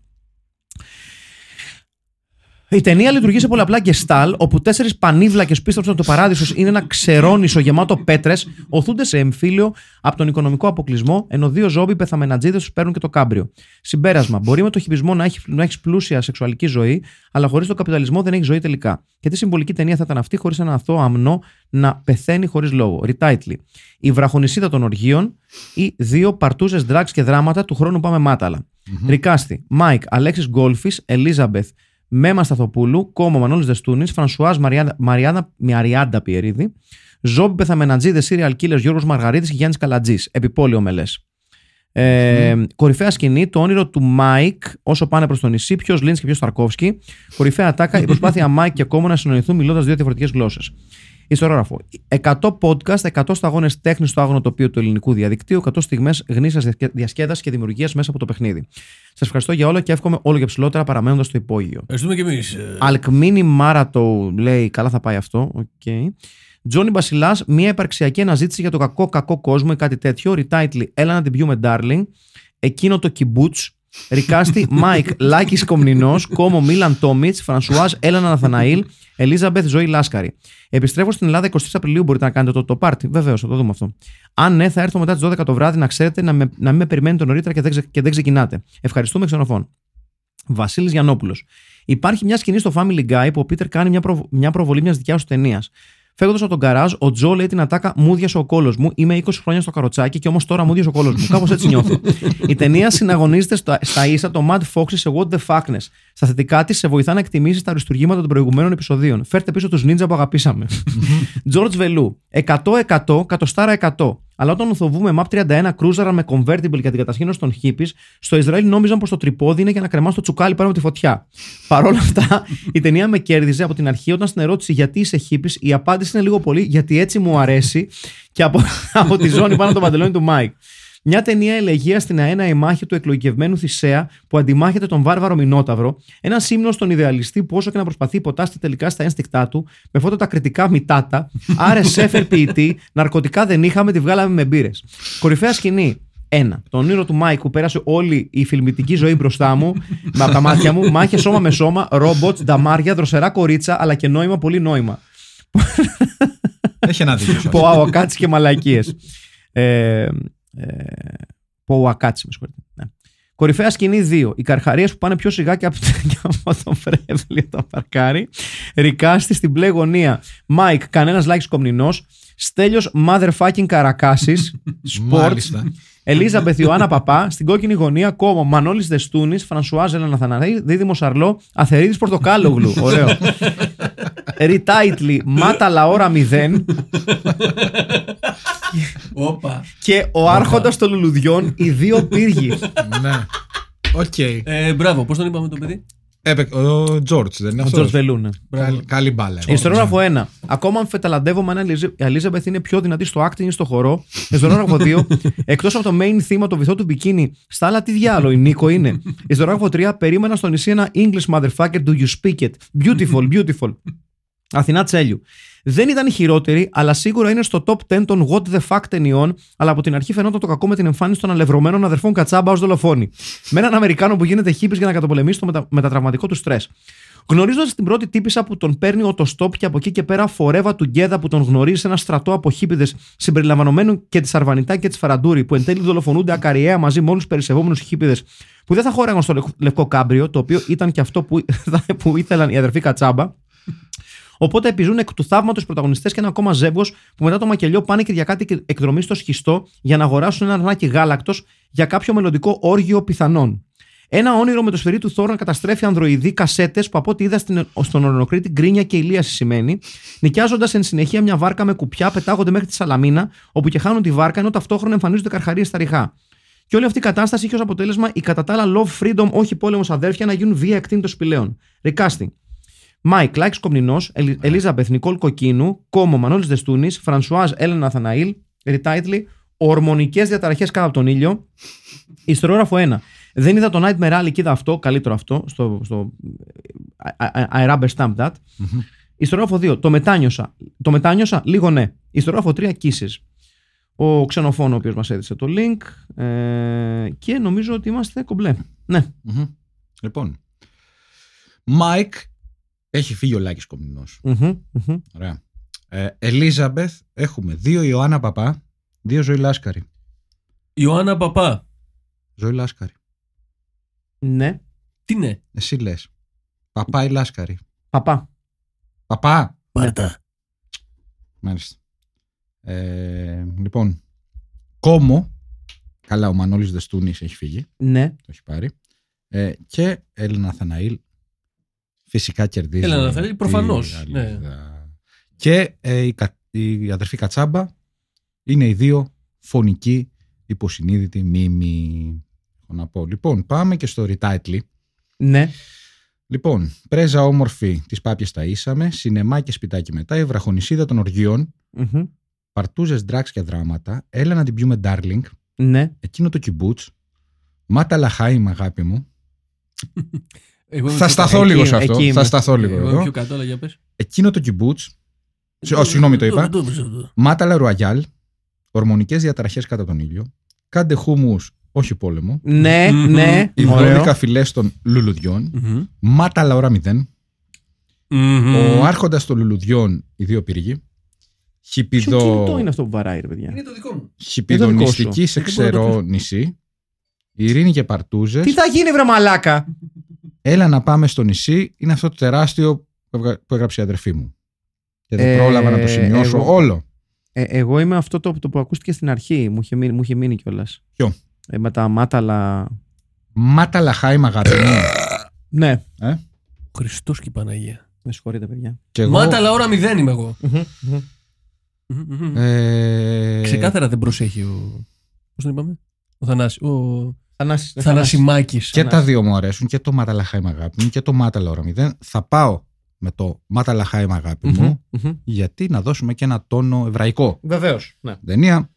Η ταινία λειτουργεί σε πολλαπλά γκεστάλ, όπου τέσσερις πανίβλακες πίστεψαν το παράδεισος είναι ένα ξερόνισο γεμάτο πέτρες, οθούνται σε εμφύλιο από τον οικονομικό αποκλεισμό, ενώ δύο ζόμπι πεθαμενατζίδες τους παίρνουν και το κάμπριο. Συμπέρασμα. Μπορεί με το χιπισμό να έχει να έχεις πλούσια σεξουαλική ζωή, αλλά χωρίς τον καπιταλισμό δεν έχεις ζωή τελικά. Και τι συμβολική ταινία θα ήταν αυτή χωρίς ένα αθώο αμνό να πεθαίνει χωρίς λόγο; Retitle. Η βραχονησίδα των οργίων ή δύο παρτούζες drugs και δράματα του χρόνου πάμε μάταλα. Recast. Μάικ, Αλέξης Γκόλφης, Ελίζαμπεθ, Μέμα Σταθοπούλου, Κόμο Μανώλης Δεστούνης, Φρανσουάζ Μαριάντα, Μαριάντα, Μαριάντα Πιερίδη, Ζόμπι Πεθαμενατζίδε, Serial Killers Γιώργος Μαργαρίτη και Γιάννης Καλατζής. Επιπόλαιο μελέ. Ε, Κορυφαία σκηνή, το όνειρο του Μάικ όσο πάνε προς το νησί, ποιος Λιντς και ποιος Ταρκόφσκι. Κορυφαία ατάκα, η προσπάθεια (laughs) Μάικ και Κόμο να συνεννοηθούν μιλώντας δύο διαφορετικές γλώσσες. Υστερόγραφο. 100 podcast, 100 σταγόνες τέχνης στο άγονο τοπίο του ελληνικού διαδικτύου, 100 στιγμές γνήσιας διασκέδασης και δημιουργίας μέσα από το παιχνίδι. Σας ευχαριστώ για όλα και εύχομαι όλο και ψηλότερα παραμένοντας στο υπόγειο. Ευχαριστούμε κι εμείς. Αλκμίνη Μάρατο λέει, καλά θα πάει αυτό. Okay. Τζόνι Μπασιλάς, μια υπαρξιακή αναζήτηση για το κακό κακό κόσμο ή κάτι τέτοιο. Retitle, έλα να την πιούμε, darling. Εκείνο το κιμπούτς. Recasting, Μάικ, Λάκης Κομνηνός, Κόμο Μίλαν Τόμιτς, Φρανσουάζ, Έλενα Ναθαναήλ, Ελίζαμπεθ Ζωή Λάσκαρη. Επιστρέφω στην Ελλάδα 23 Απριλίου. Μπορείτε να κάνετε το, το πάρτι. Βεβαίως, θα το δούμε αυτό. Αν ναι, θα έρθω μετά τις 12 το βράδυ να ξέρετε να, με, να μην με περιμένετε νωρίτερα και δεν, ξε- και δεν ξεκινάτε. Ευχαριστούμε Ξενοφών. Βασίλης Γιανόπουλο. Υπάρχει μια σκηνή στο Family Guy που ο Πίτερ κάνει μια, προβ- μια προβολή μιας δικιάς του ταινίας. Φεύγοντας από τον καράζ, ο Τζο λέει την ατάκα Μου διασε ο κόλος μου. Είμαι 20 χρόνια στο καροτσάκι και όμως τώρα μου διασε ο κόλος μου. Κάπως έτσι νιώθω. (laughs) Η ταινία συναγωνίζεται στα, στα ίσα το Mad Fox σε What the Fuckness. Στα θετικά της σε βοηθά να εκτιμήσει τα αριστουργήματα των προηγουμένων επεισοδίων. Φέρτε πίσω τους νίντζα που αγαπήσαμε. (laughs) George Βελού. 100-100, κατοστάρα 100. Αλλά όταν οδοβούμε MAP 31 κρούζαραν με convertible για την κατασκήνωση των hippies, στο Ισραήλ νόμιζαν πως το τριπόδι είναι για να κρεμάς το τσουκάλι πάνω από τη φωτιά. Παρ' όλα αυτά, η ταινία με κέρδισε από την αρχή όταν στην ερώτηση γιατί είσαι hippies, η απάντηση είναι λίγο πολύ γιατί έτσι μου αρέσει και από, (laughs) από τη ζώνη πάνω από το παντελόνι του Μάικ. Μια ταινία ελεγεία στην αέναη μάχη του εκλογικευμένου Θησέα που αντιμάχεται τον βάρβαρο Μινόταυρο. Ένας ύμνος στον ιδεαλιστή που όσο και να προσπαθεί υποτάσσεται τελικά στα ένστικτά του, με φόντο τα κρητικά μιτάτα, άρε σέφερ ποιητή, ναρκωτικά δεν είχαμε, τη βγάλαμε με μπύρες. Κορυφαία σκηνή. Ένα. Το όνειρο του Μάικ που πέρασε όλη η φιλμική ζωή μπροστά μου, με από τα μάτια μου, μάχες σώμα με σώμα, robots, νταμάρια, δροσερά κορίτσια, αλλά και νόημα, πολύ νόημα. Έχει ένα δίκιο. σε αυτό. Ποαουακάτσι και μαλακίες. Ε, ε, Ποουακάτσι, με συγχωρείτε. Ναι. Κορυφαία σκηνή 2. Οι καρχαρίες που πάνε πιο σιγά και από, (laughs) και από το φρέβλι το παρκάρι. Recasting στην μπλε γωνία. Μάικ, κανένας Λάκης Κομνηνός. Στέλιος motherfucking καρακάσης. (laughs) Σπορτ. Μάλιστα. Ελίζαμπεθ Ιωάννα Παππά. Στην κόκκινη γωνία Κόμο Μανώλης Δεστούνης. Φρανσουάζ Έλενα Ναθαναήλ. Δίδυμος Σαρλό. Αθερίδης Πορτοκάλογλου. (laughs) Ωραίο. Retitling. Μάταλα ώρα 0. Όπα. Και ο Άρχοντας των Λουλουδιών. Οι δύο πύργοι. (laughs) ναι. Οκ. Ε, μπράβο, πώς τον είπαμε το παιδί; Έπαι- Ο Τζόρτζ δεν είναι Ο αυτός; Τζορτ Βελούνε. Καλή, καλή μπάλα. Υστερόγραφο 1. Ακόμα αν φεταλαντεύομαι αν η Ελίζαμπεθ είναι πιο δυνατή στο acting ή στο χορό. Ιστορόγραφο 2. (laughs) Εκτός από το main θύμα, το βυθό του μπικίνι, στα άλλα τι διάλογο η Νίκο είναι. Ιστορόγραφο 3. Περίμενα στο νησί ένα English motherfucker. Do you speak it? Beautiful, beautiful. Αθηνά Τσέλιου. Δεν ήταν η χειρότερη, αλλά σίγουρα είναι στο top 10 των what the fuck ταινιών, αλλά από την αρχή φαινόταν το κακό με την εμφάνιση των αλευρωμένων αδερφών Κατσάμπα ως δολοφόνοι. Με έναν Αμερικάνο που γίνεται χύπη για να καταπολεμήσει το μετα... μετατραυματικό του στρες. Γνωρίζοντας την πρώτη τύπησα που τον παίρνει ο το stop και από εκεί και πέρα φορεύα του Γκέδα που τον γνωρίζει σε ένα στρατό από χίπηδες συμπεριλαμβανομένου και της Αρβανιτά και της Φαραντούρη που εν τέλει δολοφονούνται ακαριέα μαζί με όλους τους περισεβόμενους χίπηδες που δεν θα χώραγαν στο λευκό- λευκό κάμπριο, το οποίο ήταν και αυτό που, (laughs) που ήθελαν οι αδερφοί Κατσάμπα. Οπότε επιζούν εκ του θαύματος οι πρωταγωνιστές και ένα ακόμα ζεύγος που μετά το μακελιό πάνε Κυριακάτη και εκδρομή στο σχιστό για να αγοράσουν ένα αρνάκι γάλακτος για κάποιο μελλοντικό όργιο πιθανών. Ένα όνειρο με το σφυρί του Θόρου να καταστρέφει ανδροειδή κασέτες που από ό,τι είδα στην, στον Ορεινοκρίτη γκρίνια και ηλίαση σημαίνει, νοικιάζοντας εν συνεχεία μια βάρκα με κουπιά, πετάγονται μέχρι τη Σαλαμίνα, όπου και χάνουν τη βάρκα ενώ ταυτόχρονα εμφανίζονται καρχαρίες στα ρηχά. Και όλη αυτή η κατάσταση είχε ως αποτέλεσμα η κατά τα άλλα love freedom, όχι πόλεμος αδέρφια, να γίνουν βία εκτείνητο σπηλαίων. Recasting. Μάικ Λάκης Κομνηνός, Ελίζαμπεθ Νικόλ Κοκκίνου, Κόμο Μανώλης Δεστούνης, Φρανσουάζ Έλενα Ναθαναήλ, Retitling, Ορμονικές διαταραχές κάτω από τον ήλιο. Υστερόγραφο 1. Δεν είδα το Nightmare Alley και είδα αυτό, καλύτερο αυτό, στο, στο I, I, I rubber stamp that. Υστερόγραφο 2. Το μετάνιωσα. Το μετάνιωσα, λίγο ναι. Υστερόγραφο 3. Kisses. Ο ξενοφόνο ο οποίος μας έδειξε το link ε, και νομίζω ότι είμαστε κομπλέ. Ναι. Μμμ. Λοιπόν. Μάικ έχει φύγει ο Λάκης Κομνηνός. Μμμ, μμμ. Ωραία. Ε, Ελίζαμπεθ έχουμε δύο Ιωάννα Παπά, δύο Ζωή Λάσκαρη. Ιωάννα Παπά. Ζωή Λάσκαρη. Ναι. Τι ναι; Εσύ λες. Παπά ή Λάσκαρη. Παπά. Παπά. Πάρτα. Μάλιστα. Ε, λοιπόν. Κόμο. Καλά, ο Μανώλης Δεστούνης έχει φύγει. Ναι. Το έχει πάρει. Ε, και Έλληνα Θαναήλ. Φυσικά κερδίζει. Έλληνα Ναθαναήλ, η προφανώς, Γαλλίδα. Και ε, η, κα- η αδερφή Κατσάμπα είναι οι δύο φωνικοί υποσυνείδητοι μίμοι. Έχω να πω. Λοιπόν, πάμε και στο retitle. Ναι. Λοιπόν, πρέζα όμορφη της Πάπιες ταΐσαμε, σινεμά και σπιτάκι μετά, η βραχονισίδα των οργείων, Μμμ. παρτούζες ντράξ και δράματα, έλα να την πιούμε darling, Ναι. εκείνο το κιμπούτς, μάτα λαχάι μ' αγάπη μου. (laughs) Εγώ είμαι Θα πιο σταθώ Εκεί- λίγο σε αυτό, εκεί είμαι. θα σταθώ λίγο κάτω. Εγώ εδώ. είμαι πιο κάτω, αλλά για πες. Εκείνο το κιμπούτς, Σε- ω, συγγνώμη το είπα. μάτα λαρουαγιάλ, ορμονικές διαταραχές κατά τον ήλιο, κάντε χούμους, όχι πόλεμο, Ναι, Μμμ. ναι. οι Ωραίο. 12 φυλές των λουλουδιών, Μμμ. μάτα λαόρα μηδέν, Μμμ. ο άρχοντας των λουλουδιών, οι δύο πύργοι, Ποιο χιπιδο... κινητό είναι αυτό που βαράει, ρε παιδιά; Είναι το δικό μου. Χιπιδονιστική σε Δεν μπορώ να το ξερό νησί. Ειρήνη και Παρτούζες. Τι θα γίνει, βρε μαλάκα; Έλα να πάμε στο νησί. Είναι αυτό το τεράστιο που έβγα- που έγραψε η αδερφή μου. Και δεν Ε, πρόλαβα να το σημειώσω εγώ- όλο. Ε, εγώ είμαι αυτό το, το που ακούστηκε στην αρχή. Μου είχε μείνει, μου είχε μείνει κιόλας. Ποιο; Ε, με τα μάταλα. Μάτα λαχάι μ' αγάπη μου. Ναι. Χριστός και η Παναγία. Με συγχωρείτε, παιδιά. Και εγώ, Μάτα λαόρα μηδέν είμαι εγώ. Μμμ, μμμ. Μμμ, μμμ. ε, Ξεκάθαρα δεν προσέχει ο. Πώς τον είπαμε; Ο Θανάσης. Ο Θανάσης, ναι, Θανασιμάκης. Και τα δύο μου αρέσουν. Και το Μάτα λαχάι μ' αγάπη μου και το Μάτα λαόρα μηδέν. Θα πάω με το Μάτα λαχάι μ' αγάπη Μμμ, μου. μμμ. Γιατί να δώσουμε και ένα τόνο εβραϊκό. Βεβαίως. Ναι. Ταινία.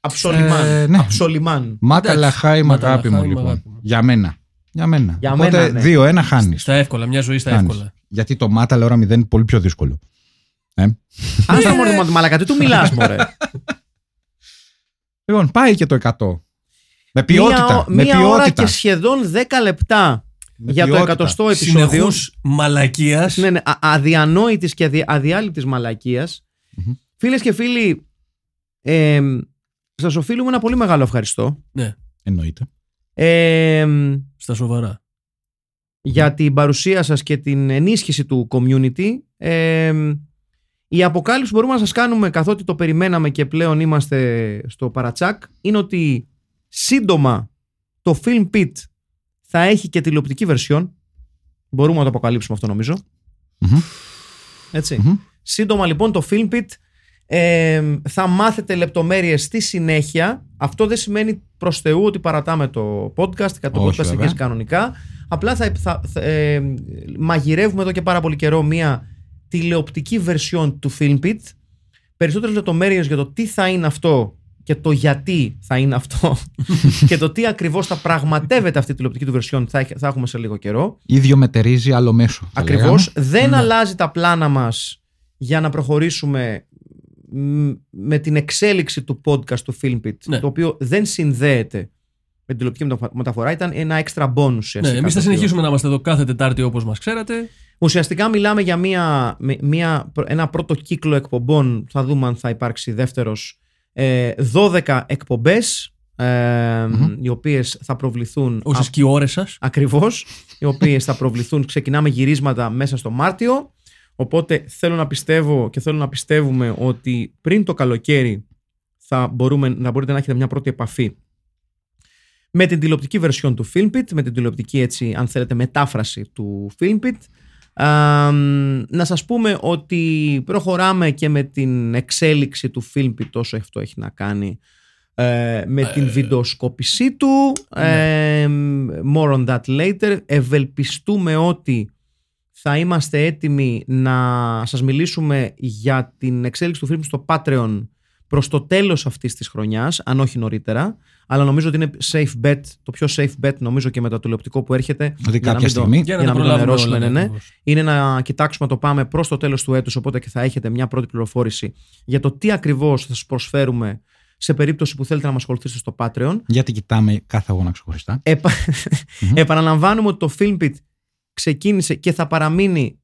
Αψολιμάν. Ε, ναι. Αψολιμάν. Μάτα Εντάξει. λαχάι μ' Μάτα αγάπη μου λαχάι μ' λοιπόν. αγάπη μου. Για μένα. Για μένα. Για Οπότε μένα, ναι. 2-1 χάνεις. Στα εύκολα, μια ζωή στα εύκολα. Γιατί το μάτα ώρα 0 είναι πολύ πιο δύσκολο. Ε. Άστα μόνο τη μαλακά, τι του μιλάς, μωρέ. Λοιπόν, πάει και το 100. Με ποιότητα. Μία, με μία ώρα ποιότητα. και σχεδόν 10 λεπτά Με για το ποιότητα. εκατοστό επεισόδιο. Συνεχούς μαλακίας. Ναι, ναι, α- αδιανόητης και αδι, αδιάλειπτης μαλακίας. Μμμ. Φίλες και φίλοι, ε, σας οφείλουμε ένα πολύ μεγάλο ευχαριστώ. Ναι, Εννοείται. Ε, στα σοβαρά. για την παρουσία σας και την ενίσχυση του community. Ε, η αποκάλυψη που μπορούμε να σας κάνουμε καθότι το περιμέναμε και πλέον είμαστε στο παρατσάκ είναι ότι σύντομα το Film Pit θα έχει και τηλεοπτική version. Μπορούμε να το αποκαλύψουμε αυτό νομίζω. Μμμ. Έτσι. Μμμ. Σύντομα λοιπόν το Film Pit ε, θα μάθετε λεπτομέρειες στη συνέχεια. Αυτό δεν σημαίνει προς Θεού ότι παρατάμε το podcast και το Όχι, podcast βέβαια. συνεχίζει κανονικά. Απλά θα, θα, θα- ε, μαγειρεύουμε εδώ και πάρα πολύ καιρό μία τηλεοπτική version του Film Pit. Περισσότερες λεπτομέρειες για το τι θα είναι αυτό και το γιατί θα είναι αυτό (laughs) και το τι ακριβώς θα πραγματεύεται αυτή η τηλεοπτική του version θα, έχ- θα έχουμε σε λίγο καιρό. ίδιο μετερίζει άλλο μέσο. θα Ακριβώς. λέγαμε. Δεν Ναι. αλλάζει τα πλάνα μας για να προχωρήσουμε μ, με την εξέλιξη του podcast του Filmpit, Ναι. το οποίο δεν συνδέεται με την τηλεοπτική μεταφο- μεταφορά, ήταν ένα extra bonus ουσιαστικά. Ναι, εμεί το θα οποίο- συνεχίσουμε να είμαστε εδώ κάθε Τετάρτη όπως μας ξέρατε. Ουσιαστικά μιλάμε για μια, με- μια, ένα πρώτο κύκλο εκπομπών, θα δούμε αν θα υπάρξει δεύτερος, ε, 12 εκπομπές, ε, Μμμ. οι οποίες θα προβληθούν Όσες και οι ώρες σας. Ακριβώς, οι οποίες θα προβληθούν. Ξεκινάμε γυρίσματα μέσα στο Μάρτιο. Οπότε θέλω να πιστεύω και θέλω να πιστεύουμε ότι πριν το καλοκαίρι θα μπορούμε, να μπορείτε να έχετε μια πρώτη επαφή με την τηλεοπτική version του Filmpit, με την τηλεοπτική έτσι αν θέλετε μετάφραση του Filmpit. Α, να σας πούμε ότι προχωράμε και με την εξέλιξη του Filmpit όσο αυτό έχει να κάνει ε, με την βιντεοσκόπησή του. Ε, more on that later. Ευελπιστούμε ότι θα είμαστε έτοιμοι να σας μιλήσουμε για την εξέλιξη του film στο Patreon προς το τέλος αυτής της χρονιάς, αν όχι νωρίτερα. Αλλά νομίζω ότι είναι safe bet, το πιο safe bet νομίζω και με το τηλεοπτικό που έρχεται. Ότι για να κάποια μην το- στιγμή. Για να, για τα να μην το προλάβουμε νερώσουμε, όλα. ναι, ναι. ακριβώς. είναι να κοιτάξουμε να το πάμε προς το τέλος του έτους, οπότε και θα έχετε μια πρώτη πληροφόρηση για το τι ακριβώς θα σας προσφέρουμε σε περίπτωση που θέλετε να μας ακολουθήσετε στο Patreon. Γιατί κοιτάμε κάθε αγώνα ξεχωριστά. Επα... Μμμ. (laughs) Επαναλαμβάνουμε ότι το Filmpit ξεκίνησε και θα παραμείνει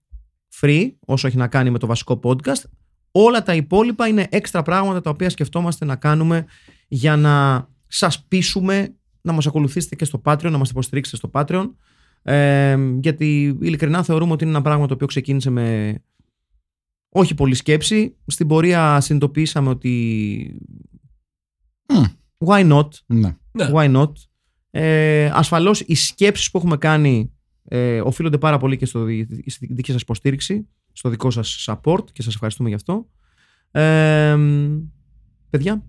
free όσο έχει να κάνει με το βασικό podcast. Όλα τα υπόλοιπα είναι έξτρα πράγματα τα οποία σκεφτόμαστε να κάνουμε για να σας πείσουμε να μας ακολουθήσετε και στο Patreon, να μας υποστηρίξετε στο Patreon. Ε, γιατί ειλικρινά θεωρούμε ότι είναι ένα πράγμα το οποίο ξεκίνησε με όχι πολύ σκέψη. Στην πορεία συνειδητοποιήσαμε ότι Μμ. why not, Ναι. Ναι. Why not; Ε, ασφαλώς οι σκέψεις που έχουμε κάνει ε, οφείλονται πάρα πολύ και στο, δι- στη δική σας υποστήριξη, στο δικό σας support και σας ευχαριστούμε γι' αυτό. Ε, παιδιά.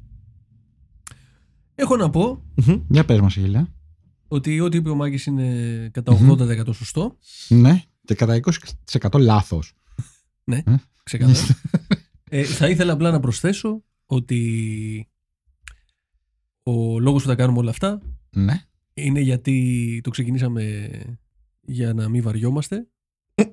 Έχω να πω Μμμ. Για πες μας, Γελιά. ότι ό,τι είπε ο Μάκης είναι κατά Μμμ. 80% σωστό. Ναι. Και κατά 20% λάθος. Ξεκάθαρα. ε, θα ήθελα απλά να προσθέσω ότι ο λόγος που θα κάνουμε όλα αυτά Ναι. είναι γιατί το ξεκινήσαμε για να μην βαριόμαστε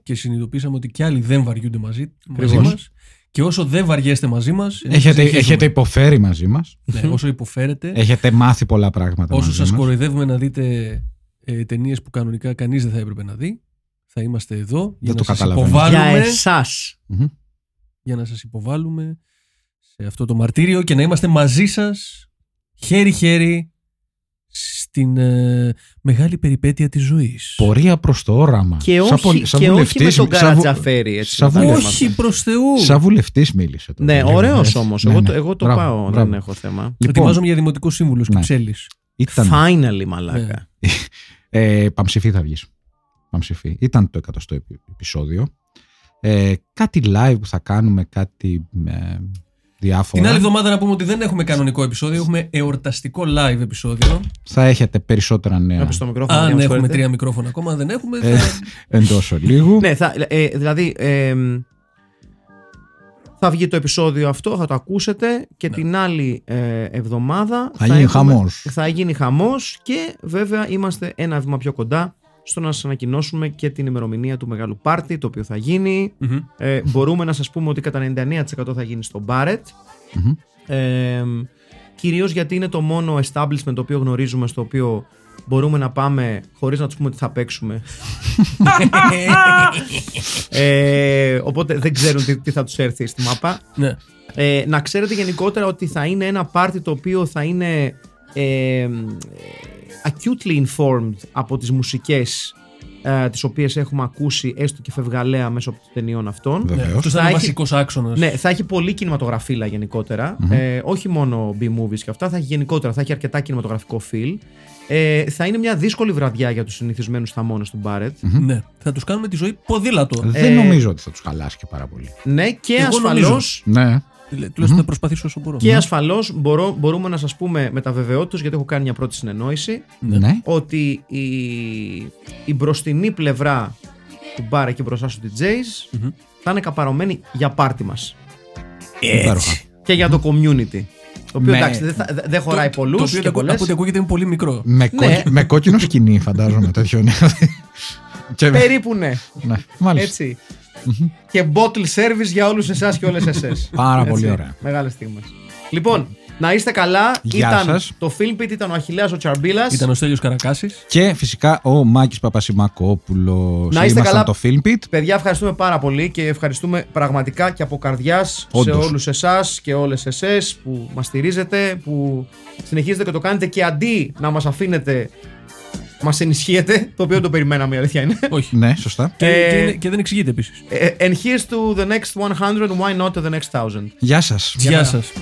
και συνειδητοποίησαμε ότι κι άλλοι δεν βαριούνται μαζί, μαζί Ακριβώς. μας και όσο δεν βαριέστε μαζί μας εμείς Έχετε, συνεχίζουμε. έχετε υποφέρει μαζί μας. ναι, όσο υποφέρετε Έχετε μάθει πολλά πράγματα όσο μαζί σας μας. κοροϊδεύουμε να δείτε ε, ταινίες που κανονικά κανείς δεν θα έπρεπε να δει θα είμαστε εδώ για το να σας καταλαβαίνω. Για υποβάλουμε εσάς. Μμμ. για να σας υποβάλουμε σε αυτό το μαρτύριο και να είμαστε μαζί σας χέρι-χέρι στην ε, μεγάλη περιπέτεια της ζωής. Πορεία προς το όραμα. Και Σαν όχι, πολ- σαν και όχι με βουλευτής- τον σαν βου- Καρατζαφέρη. Έτσι, σαν να τα λέμε βουλευτής. αυτά. Όχι προς Θεού. Σαν βουλευτής μίλησε. τώρα. Ναι, Λίγο, ωραίος έτσι. όμως. Ναι, εγώ, ναι. το, εγώ το Μπράβο, πάω, μπράβο. δεν έχω θέμα. Λοιπόν, Ετοιμάζομαι για δημοτικό σύμβουλο Ναι. Κυψέλης. ήταν, Finally, μαλάκα. ε, παμψηφί θα βγεις. Παμψηφί. Ήταν το εκατοστό επει- επεισόδιο. Ε, κάτι live που θα κάνουμε, κάτι ε, διάφορα. Την άλλη εβδομάδα να πούμε ότι δεν έχουμε κανονικό επεισόδιο, έχουμε εορταστικό live επεισόδιο. Θα έχετε περισσότερα νέα Να πεις στο μικρόφωνο. για Αν να με έχουμε συγχωρείτε. τρία μικρόφωνα ακόμα, αν δεν έχουμε. Ε, Θα... εντός ολίγου. Ναι, θα, ε, δηλαδή ε, θα βγει το επεισόδιο αυτό, θα το ακούσετε και την άλλη ε, εβδομάδα Θα γίνει χαμός. Θα γίνει χαμός και βέβαια είμαστε ένα βήμα πιο κοντά στο να σας ανακοινώσουμε και την ημερομηνία του μεγάλου πάρτι το οποίο θα γίνει. Μμμ. Ε, μπορούμε να σας πούμε ότι κατά 99% θα γίνει στο Barrett. Μμμ. Ε, κυρίως γιατί είναι το μόνο establishment το οποίο γνωρίζουμε στο οποίο μπορούμε να πάμε χωρίς να τους πούμε ότι θα παίξουμε. (laughs) ε, οπότε δεν ξέρουν τι, τι θα τους έρθει στη μάπα. Ναι. Ε, να ξέρετε γενικότερα ότι θα είναι ένα πάρτι το οποίο θα είναι ε, acutely informed από τις μουσικές ε, τις οποίες έχουμε ακούσει έστω και φευγαλέα μέσω των ταινιών αυτών. Βεβαίως. Ναι, αυτός θα Θα είναι έχει- βασικό άξονα. Ναι, θα έχει πολύ κινηματογραφίλα γενικότερα. Ε, όχι μόνο B-movies και αυτά, θα έχει γενικότερα, θα έχει αρκετά κινηματογραφικό feel. Ε, θα είναι μια δύσκολη βραδιά για τους συνηθισμένους θαμώνες του Μπάρετ. ναι. Θα τους κάνουμε τη ζωή ποδήλατο. Δεν Ε, νομίζω ότι θα τους χαλάσει και πάρα πολύ. Ναι, και Εγώ ασφαλώς Ναι. Τουλάχιστον θα προσπαθήσω όσο μπορώ. Και ασφαλώς μπορώ, μπορούμε να σας πούμε με τα βεβαιότητας, γιατί έχω κάνει μια πρώτη συνεννόηση, Ναι. ότι η, η μπροστινή πλευρά του μπαρ εκεί μπροστά στους DJs Μμμ. θα είναι καπαρωμένη για πάρτι μας. Υπέροχα. Και για το community. Το οποίο Με- εντάξει δεν, θα- δεν χωράει Το πολλούς οποίο και από πολλές. ό,τι ακούγεται είναι πολύ μικρό. Με, Ναι. κόκκι- με κόκκινο σκηνή, φαντάζομαι τέτοιο είναι. (laughs) και, Περίπου ναι. ναι, μάλιστα. Έτσι. Και bottle service για όλους εσάς και όλες εσές. (laughs) Πάρα Έτσι. πολύ ωραία. Μεγάλες στιγμές. Λοιπόν, να είστε καλά. Γεια ήταν σας. το Filmpit, ήταν ο Αχιλέας ο Τσαρμπίλας. Ήταν ο Στέλιος Καρακάσης. Και φυσικά ο Μάκης Παπασημακόπουλος. Να είστε Ήμασταν καλά. το Filmpit. Παιδιά, ευχαριστούμε πάρα πολύ και ευχαριστούμε πραγματικά και από καρδιάς σε Όντως. όλους εσάς και όλες εσές που μας στηρίζετε, που συνεχίζετε και το κάνετε και αντί να μας αφήνετε, μας ενισχύετε. Το οποίο δεν το περιμέναμε, η αλήθεια είναι. Όχι. Ναι, σωστά. Και, Ε, και, είναι- και δεν εξηγείται επίσης. Ε, And here's to the next 100, why not to the next 1000. Γεια σας. Γεια σας.